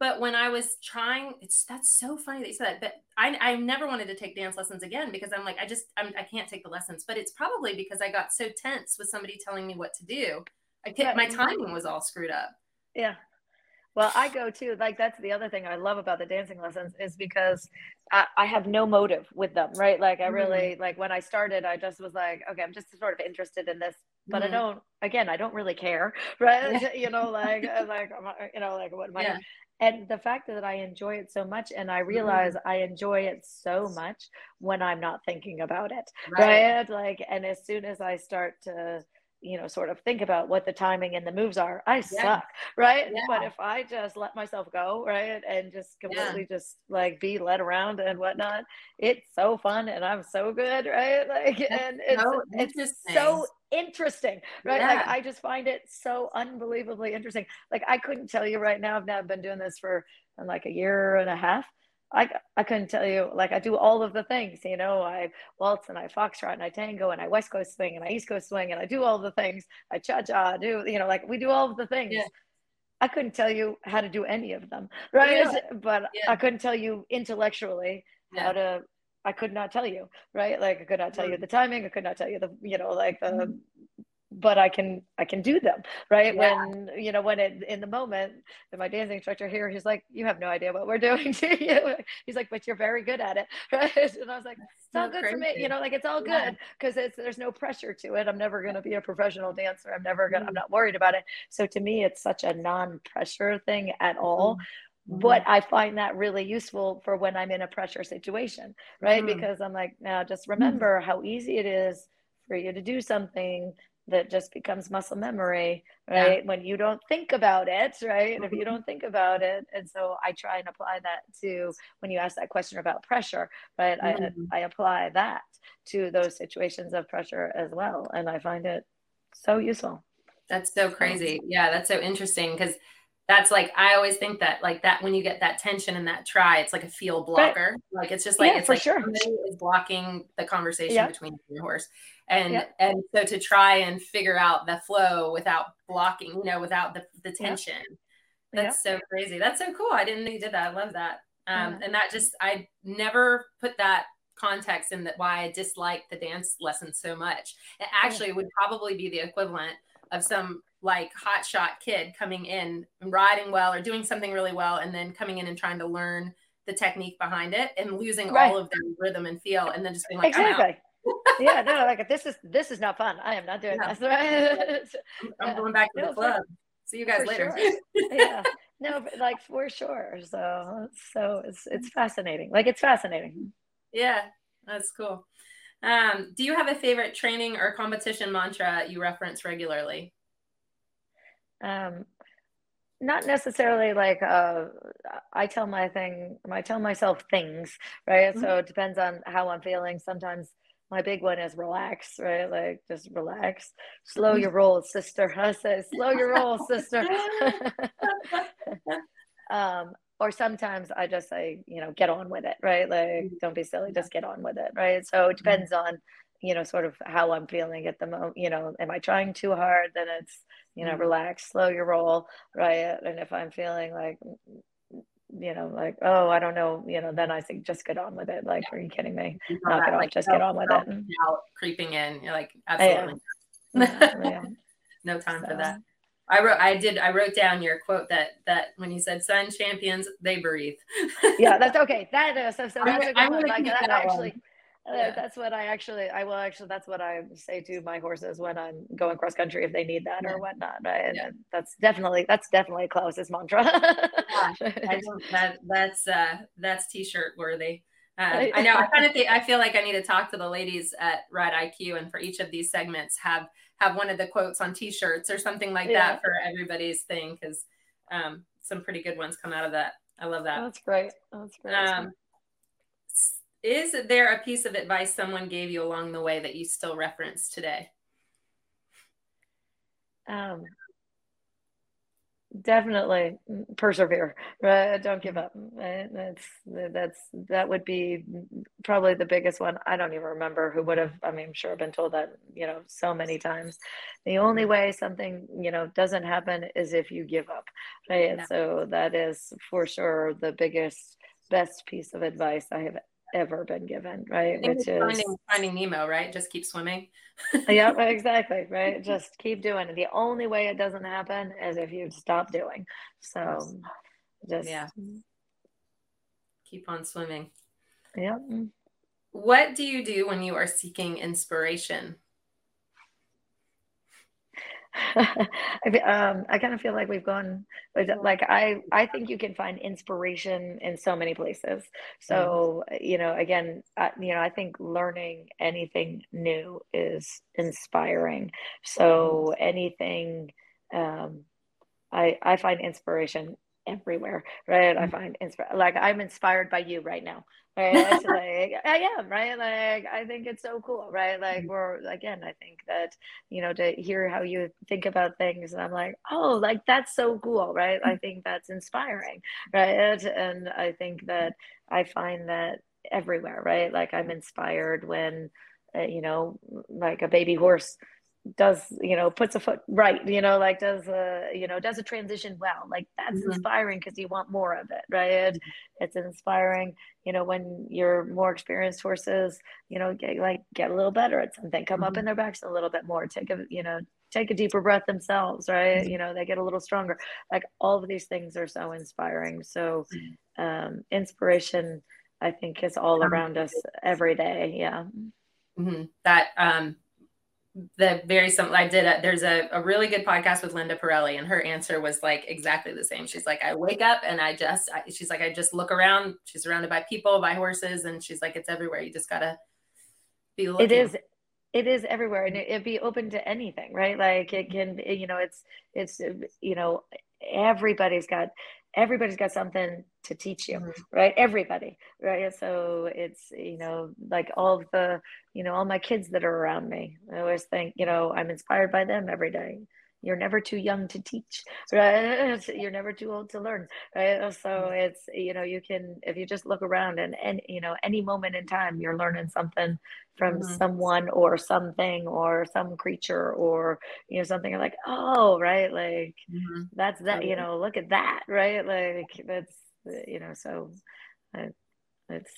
but when I was trying, it's that's so funny that you said that. But I, I never wanted to take dance lessons again because I'm like, I just I'm, I can not take the lessons. But it's probably because I got so tense with somebody telling me what to do. I kept, my timing was all screwed up. Yeah. Well, I go too. Like that's the other thing I love about the dancing lessons is because I, I have no motive with them, right? Like I really mm like when I started, I just was like, okay, I'm just sort of interested in this, but mm I don't. Again, I don't really care, right? Yeah. you know, like like you know, like what am I? Yeah and the fact that I enjoy it so much and I realize mm-hmm. I enjoy it so much when I'm not thinking about it. Right. right. Like, and as soon as I start to, you know, sort of think about what the timing and the moves are, I yeah. suck. Right. Yeah. But if I just let myself go, right, and just completely yeah. just like be led around and whatnot, it's so fun and I'm so good. Right. Like, That's and it's, so it's so interesting, right? Like I just find it so unbelievably interesting. Like I couldn't tell you right now. I've now been doing this for like a year and a half. I, I couldn't tell you like I do all of the things you know I waltz and I foxtrot and I tango and I west coast swing and I east coast swing and I do all the things I cha cha do you know like we do all of the things yeah. I couldn't tell you how to do any of them right yeah. but yeah. I couldn't tell you intellectually how to I could not tell you, right? Like I could not tell you mm. the timing. I could not tell you the, you know, like the, mm-hmm. But I can, I can do them, right? Yeah. When, you know, when it, in the moment, and my dancing instructor here, he's like, you have no idea what we're doing to you. He's like, but you're very good at it. Right. And I was like, it's all good crazy. for me. You know, like it's all good because it's, there's no pressure to it. I'm never going to be a professional dancer. I'm never going to, I'm mm. not worried about it. So to me, it's such a non-pressure thing at all. Mm-hmm but I find that really useful for when I'm in a pressure situation, right? Mm. Because I'm like, now just remember how easy it is for you to do something that just becomes muscle memory, right? Yeah. When you don't think about it, right? And if you mm-hmm. don't think about it, and so I try and apply that to when you ask that question about pressure, right? Mm-hmm. I I apply that to those situations of pressure as well, and I find it so useful. That's so crazy. Yeah, that's so interesting because that's like I always think that like that when you get that tension and that try, it's like a feel blocker. Right. Like it's just like yeah, it's for like sure. somebody is blocking the conversation yep. between your horse. And yep. and so to try and figure out the flow without blocking, you know, without the, the tension. Yep. That's so crazy. That's so cool. I didn't know you did that. I love that. Um, yeah. and that just I never put that context in that why I dislike the dance lesson so much. It actually would probably be the equivalent of some like hotshot kid coming in and riding well or doing something really well and then coming in and trying to learn the technique behind it and losing right. all of their rhythm and feel and then just being like exactly. Yeah, no, like this is this is not fun. I am not doing this. Right? I'm, going back to no, the club. See you guys later. Sure. yeah. No, but like for sure. So so it's it's fascinating. Like it's fascinating. Yeah, that's cool. Um, do you have a favorite training or competition mantra you reference regularly? um, not necessarily like uh, I tell my thing, I tell myself things, right? Mm-hmm. So it depends on how I'm feeling. Sometimes my big one is relax, right? Like just relax, slow your roll, sister. I say, slow your roll, sister. um, or sometimes I just say, you know, get on with it, right? Like, mm-hmm. don't be silly, just get on with it, right? So it mm-hmm. depends on, you know, sort of how I'm feeling at the moment. You know, am I trying too hard? Then it's you know, mm-hmm. relax, slow your roll, right? And if I'm feeling like, you know, like, oh, I don't know, you know, then I think just get on with it. Like, yeah. are you kidding me? Knock that, it off, like, just get on with it. Mm. Out, creeping in, you're like, absolutely. Yeah. no time so. for that. I wrote, I did, I wrote down your quote that that when you said "Sun champions, they breathe." yeah, that's okay. That is so. so that's I'm, a good one. Like that, that actually. Yeah. that's what I actually, I will actually, that's what I say to my horses when I'm going cross country if they need that yeah. or whatnot. Right. Yeah. that's definitely, that's definitely Klaus's mantra. that, that's, uh, that's t-shirt worthy. Um, I know. I kind of think I feel like I need to talk to the ladies at Ride IQ, and for each of these segments, have have one of the quotes on T-shirts or something like yeah. that for everybody's thing, because um, some pretty good ones come out of that. I love that. That's great. That's great. Um, is there a piece of advice someone gave you along the way that you still reference today? Um, definitely persevere. Right don't give up. That's that's that would be probably the biggest one. I don't even remember who would have i mean i'm sure i've been told that you know so many times. The only way something you know doesn't happen is if you give up right? Yeah. so that is for sure the biggest best piece of advice i have ever been given, right? Which is finding, finding Nemo, right? Just keep swimming. Uh, yeah, exactly, right? Just keep doing it. The only way it doesn't happen is if you stop doing. So just yeah. Keep on swimming. Yeah. What do you do when you are seeking inspiration? um, I kind of feel like we've gone like I I think you can find inspiration in so many places. So mm-hmm. you know, again, I, you know, I think learning anything new is inspiring. So anything, um, I I find inspiration everywhere, right? I mm-hmm. find inspire like I'm inspired by you right now. Right. like I am, right? Like I think it's so cool, right? Like mm-hmm. we're again, I think that, you know, to hear how you think about things and I'm like, oh, like that's so cool, right? I mm-hmm. think that's inspiring, right? And I think that I find that everywhere, right? Like I'm inspired when uh, you know, like a baby horse does you know puts a foot right you know like does a you know does a transition well like that's mm-hmm. inspiring because you want more of it right mm-hmm. it's inspiring you know when you're more experienced horses you know get like get a little better at something come mm-hmm. up in their backs a little bit more take a you know take a deeper breath themselves right mm-hmm. you know they get a little stronger like all of these things are so inspiring so mm-hmm. um inspiration i think is all around us every day yeah mm-hmm. that um the very simple i did a, there's a, a really good podcast with linda Parelli, and her answer was like exactly the same. She's like i wake up and i just I, she's like i just look around she's surrounded by people by horses and she's like it's everywhere. You just gotta be looking. it is it is everywhere and it, would be open to anything right? Like it can you know it's it's you know everybody's got everybody's got something to teach you mm-hmm. right? Everybody right? So it's you know like all the you know all my kids that are around me i always think you know i'm inspired by them every day you're never too young to teach right? You're never too old to learn right? So mm-hmm. it's you know you can if you just look around and and you know any moment in time you're learning something from mm-hmm. someone or something or some creature or you know something like oh right? Like mm-hmm. that's that you know look at that right? Like that's you know so I, it's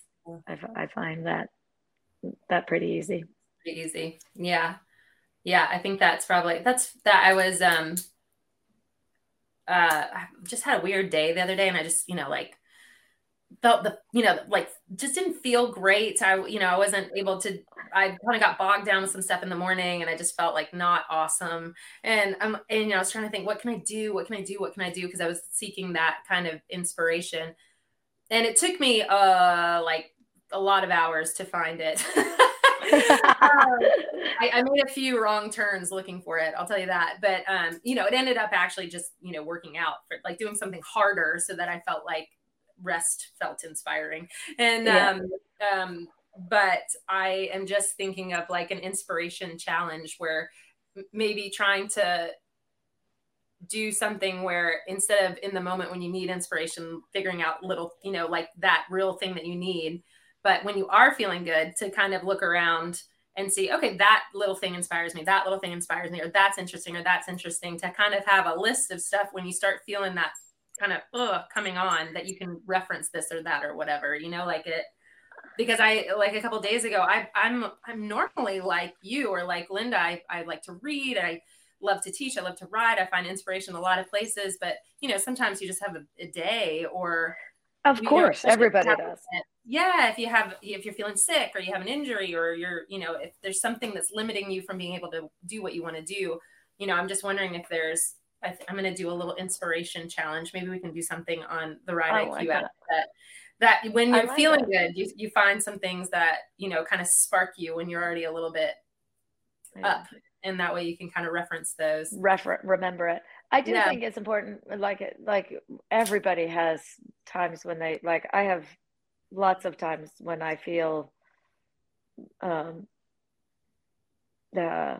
I, I find that that pretty easy. Pretty easy. Yeah yeah i think that's probably that's that i was um uh I just had a weird day the other day and i just you know like felt the you know like just didn't feel great. I you know i wasn't able to i kind of got bogged down with some stuff in the morning and i just felt like not awesome. And i'm and you know i was trying to think what can i do? What can i do? What can i do? Because i was seeking that kind of inspiration. And it took me uh like a lot of hours to find it I, I, made a few wrong turns looking for it. I'll tell you that. But um, you know, it ended up actually just you know working out for like doing something harder so that I felt like rest felt inspiring. And yeah. um, um, but I am just thinking of like an inspiration challenge where maybe trying to do something where instead of in the moment when you need inspiration figuring out little you know like that real thing that you need but when you are feeling good, to kind of look around and see, okay, that little thing inspires me, that little thing inspires me, or that's interesting, or that's interesting, to kind of have a list of stuff when you start feeling that kind of ugh, coming on that you can reference this or that or whatever, you know, like it because I like a couple days ago, I I'm I'm normally like you or like Linda. I, I like to read, I love to teach, I love to ride I find inspiration in a lot of places, but you know, sometimes you just have a, a day or of course, know, everybody does. Yeah, if you have if you're feeling sick or you have an injury or you're, you know, if there's something that's limiting you from being able to do what you want to do, you know, I'm just wondering if there's I am going to do a little inspiration challenge. Maybe we can do something on the Ride oh, IQ app that that when you're like feeling good, you you find some things that, you know, kind of spark you when you're already a little bit yeah. up and that way you can kind of reference those refer remember it I do yeah. think it's important. Like like everybody has times when they like. I have lots of times when I feel um uh,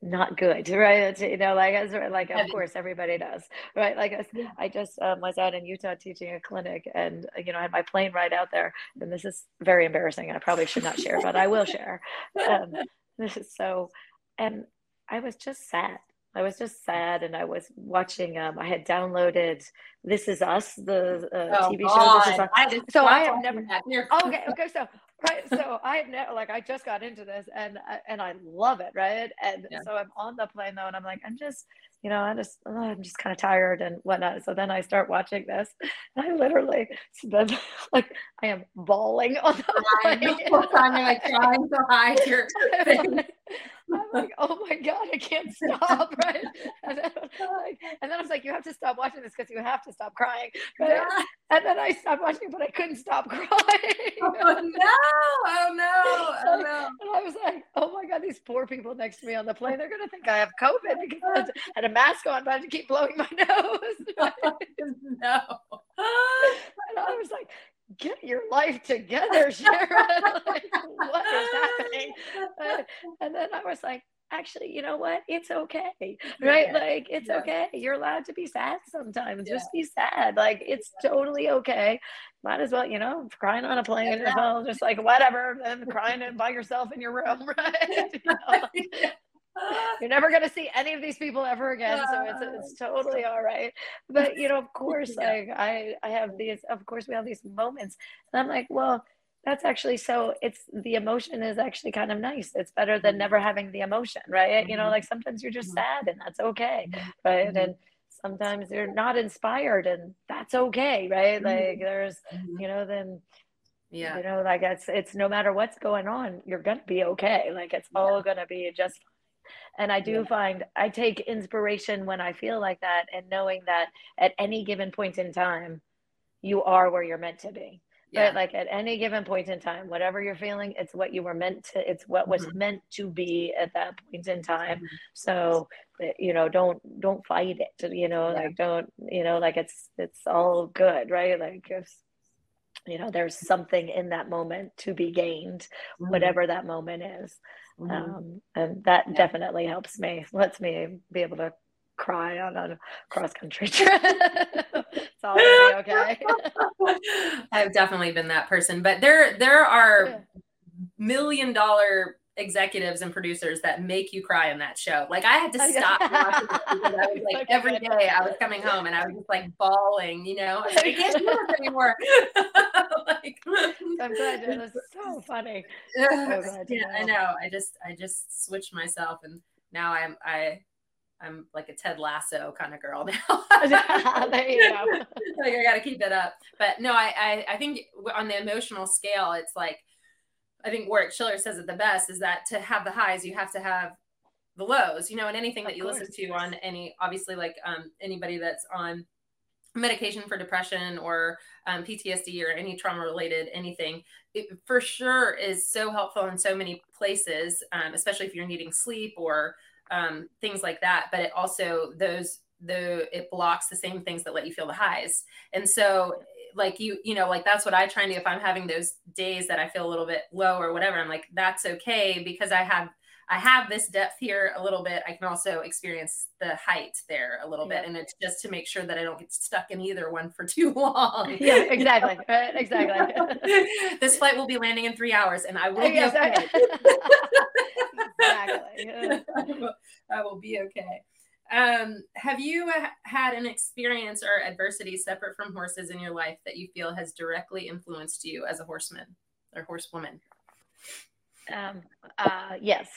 not good, right? It's, you know, like as like of course everybody does, right? Like I, I just um, was out in Utah teaching a clinic, and you know I had my plane ride out there, and this is very embarrassing. And I probably should not share, but I will share. Um, this is so, and I was just sad I was just sad, and I was watching. Um, I had downloaded "This Is Us," the uh, oh, TV show. This is Us. I so I have never. okay, okay. So right, so I have never like I just got into this, and uh, and I love it, right? And yeah. so I'm on the plane though, and I'm like, I'm just, you know, I just, oh, I'm just kind of tired and whatnot. So then I start watching this, and I literally, then like I am bawling on the plane. I'm like trying to hide your. I'm like, oh my god, I can't stop, right? And then, like, and then I was like, you have to stop watching this because you have to stop crying. Right? Yeah. And then I stopped watching, but I couldn't stop crying. Oh no! Oh no! Oh no! And I was like, oh my god, these poor people next to me on the plane, they're gonna think I have COVID because I had a mask on, but I had to keep blowing my nose. no. And I was like, get your life together, Sharon. like, what is happening? Uh, and then I was like, actually, you know what? It's okay. Right? Yeah. Like, it's yeah. okay. You're allowed to be sad sometimes. Yeah. Just be sad. Like, it's totally okay. Might as well, you know, crying on a plane as well. Just like, whatever. And crying by yourself in your room, right? You know? You're never going to see any of these people ever again, so it's it's totally all right. But you know, of course, like I I have these. Of course, we have these moments, and I'm like, well, that's actually so. It's the emotion is actually kind of nice. It's better than mm-hmm. never having the emotion, right? You know, mm-hmm. like sometimes you're just mm-hmm. sad, and that's okay, right? And sometimes you're not inspired, and that's okay, right? Like there's, you know, then yeah you know like it's it's no matter what's going on you're gonna be okay like it's all gonna be just and I do yeah. find I take inspiration when I feel like that and knowing that at any given point in time, you are where you're meant to be. yeah. right like at any given point in time whatever you're feeling it's what you were meant to it's what was mm-hmm. meant to be at that point in time mm-hmm. so eh, you know don't don't fight it you know yeah. like don't you know like it's it's all good right like if you know there's something in that moment to be gained mm-hmm. whatever that moment is mm-hmm. um, and that yeah. definitely helps me lets me be able to cry on a cross country trip. it's all okay. I've definitely been that person, but there there are million dollar executives and producers that make you cry in that show. Like I had to oh, stop watching it because I was like every day I was coming home and I was just like bawling, you know. I, I can't do this anymore. like, I'm glad it was so funny. So yeah, I know. I just I just switched myself and now I'm I I'm like a Ted Lasso kind of girl now. there you go. like I got to keep it up. But no, I, I, I think on the emotional scale, it's like I think Warwick Schiller says it the best is that to have the highs, you have to have the lows. You know, and anything that you listen to on any, obviously, like um, anybody that's on medication for depression or um, PTSD or any trauma related anything, it for sure is so helpful in so many places, um, especially if you're needing sleep or um, things like that. But it also those the it blocks the same things that let you feel the highs. And so like you you know like that's what I try and do if I'm having those days that I feel a little bit low or whatever. I'm like that's okay because I have I have this depth here a little bit. I can also experience the height there a little yeah. bit. And it's just to make sure that I don't get stuck in either one for too long. Yeah, exactly. right, exactly. this flight will be landing in three hours and I will uh, be okay. exactly. I will be okay. Um, have you uh, had an experience or adversity separate from horses in your life that you feel has directly influenced you as a horseman or horsewoman? Um, uh, yes,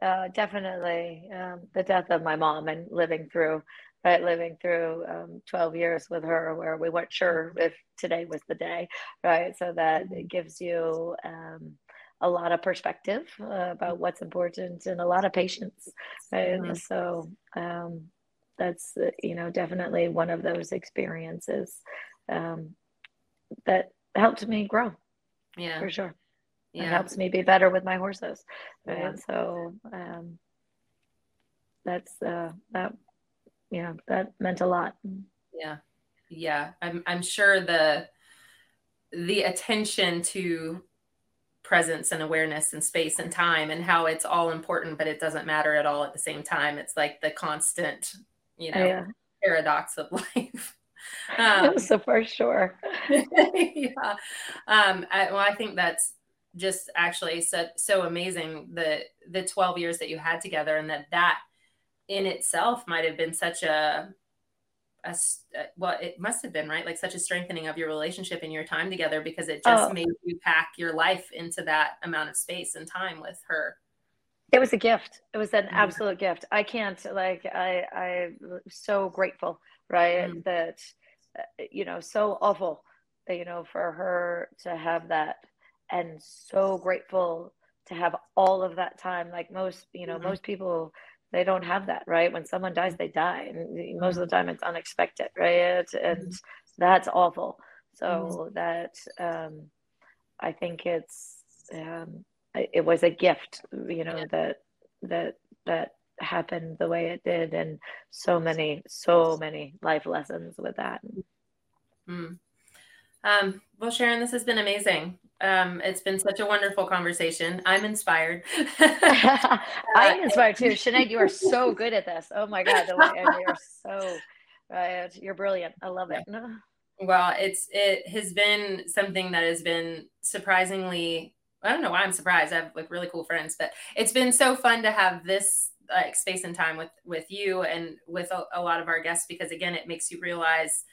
uh, definitely. Um, the death of my mom and living through, right, living through um, 12 years with her where we weren't sure if today was the day, right? So that it gives you um, a lot of perspective uh, about what's important and a lot of patience. And Mm-hmm. So um, that's, uh, you know, definitely one of those experiences um, that helped me grow. Yeah. For sure yeah. it helps me be better with my horses right yeah. so um, that's uh, that you know that meant a lot yeah yeah i'm i'm sure the the attention to presence and awareness and space and time and how it's all important but it doesn't matter at all at the same time. It's like the constant you know yeah. paradox of life. Um, so for sure. Yeah. Um I, well i think that's just actually so, so amazing the the 12 years that you had together and that that in itself might have been such a, a, well it must have been right like such a strengthening of your relationship and your time together because it just oh. made you pack your life into that amount of space and time with her it was a gift it was an mm-hmm. absolute gift i can't like i i'm so grateful right mm-hmm. that uh, you know so awful that you know for her to have that and so grateful to have all of that time like most you know mm-hmm. most people they don't have that right when someone dies they die and most of the mm-hmm. time it's unexpected right and mm-hmm. that's awful so mm-hmm. that um i think it's um it was a gift you know yeah. that that that happened the way it did and so many so many life lessons with that mm. um, well sharon this has been amazing um, it's been such a wonderful conversation. I'm inspired. I'm inspired too. Sinead, you are so good at this. Oh my God. You're so, uh, you're brilliant. I love it. Well, it's, it has been something that has been surprisingly, I don't know why I'm surprised. I have like really cool friends, but it's been so fun to have this like space and time with, with you and with a, a lot of our guests, because again, it makes you realize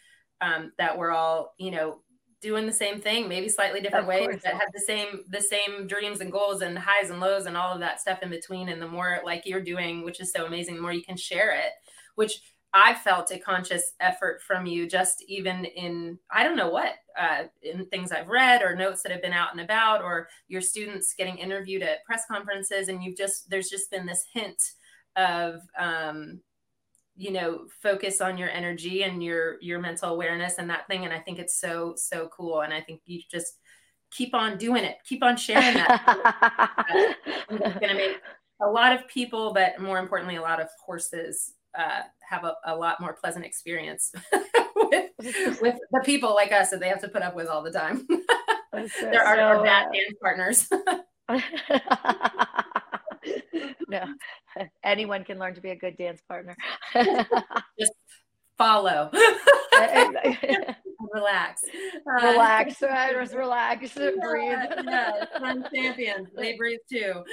um, that we're all, you know, doing the same thing, maybe slightly different ways, but have the same the same dreams and goals and highs and lows and all of that stuff in between. And the more like you're doing, which is so amazing, the more you can share it, which I felt a conscious effort from you, just even in I don't know what uh, in things I've read or notes that have been out and about, or your students getting interviewed at press conferences, and you've just there's just been this hint of um, you know focus on your energy and your your mental awareness and that thing and i think it's so so cool and i think you just keep on doing it. Keep on sharing that. It's going to make a lot of people but more importantly a lot of horses uh, have a, a, lot more pleasant experience with, with the people like us that they have to put up with all the time. There are, so, bad dance partners no, anyone can learn to be a good dance partner. Just follow. relax. Uh, relax. Right? Just relax. Breathe. Yeah, fun champions. They breathe too.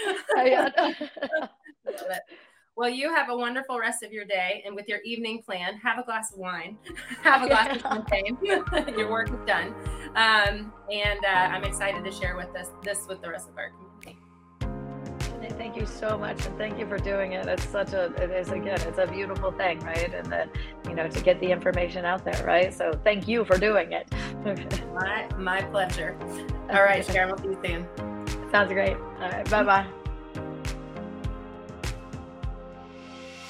Well, you have a wonderful rest of your day, and with your evening plan, have a glass of wine, have a glass of champagne. your work is done, um, and uh, I'm excited to share with this this with the rest of our community. Thank you so much, and thank you for doing it. It's such a, it is again, it's a beautiful thing, right? And then, you know, to get the information out there, right? So thank you for doing it. my my pleasure. All right, Sharon, we'll see you soon. Sounds great. All right, bye bye.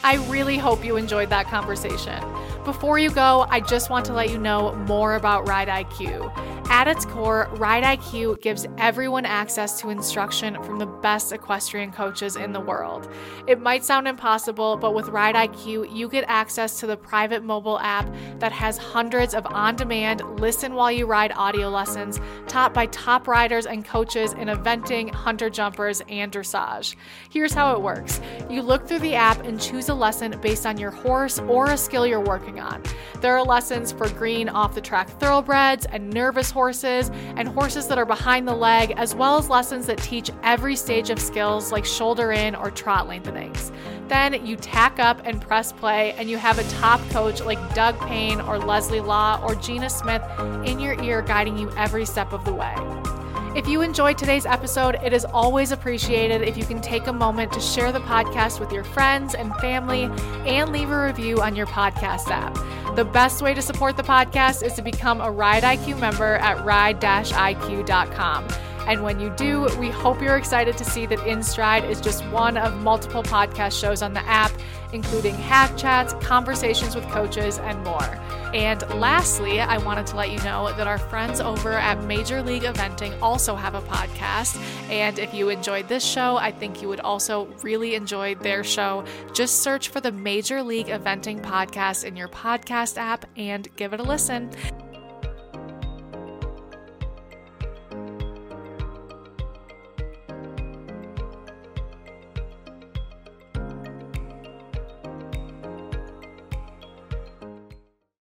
I really hope you enjoyed that conversation. Before you go, I just want to let you know more about Ride IQ. At its core, Ride IQ gives everyone access to instruction from the best equestrian coaches in the world. It might sound impossible, but with Ride IQ, you get access to the private mobile app that has hundreds of on demand, listen while you ride audio lessons taught by top riders and coaches in eventing, hunter jumpers, and dressage. Here's how it works you look through the app and choose a lesson based on your horse or a skill you're working on. There are lessons for green off the track thoroughbreds and nervous horses and horses that are behind the leg, as well as lessons that teach every stage of skills like shoulder in or trot lengthenings. Then you tack up and press play, and you have a top coach like Doug Payne or Leslie Law or Gina Smith in your ear guiding you every step of the way. If you enjoyed today's episode, it is always appreciated if you can take a moment to share the podcast with your friends and family and leave a review on your podcast app. The best way to support the podcast is to become a Ride IQ member at ride-iq.com. And when you do, we hope you're excited to see that InStride is just one of multiple podcast shows on the app, including hack chats, conversations with coaches, and more. And lastly, I wanted to let you know that our friends over at Major League Eventing also have a podcast. And if you enjoyed this show, I think you would also really enjoy their show. Just search for the Major League Eventing podcast in your podcast app and give it a listen.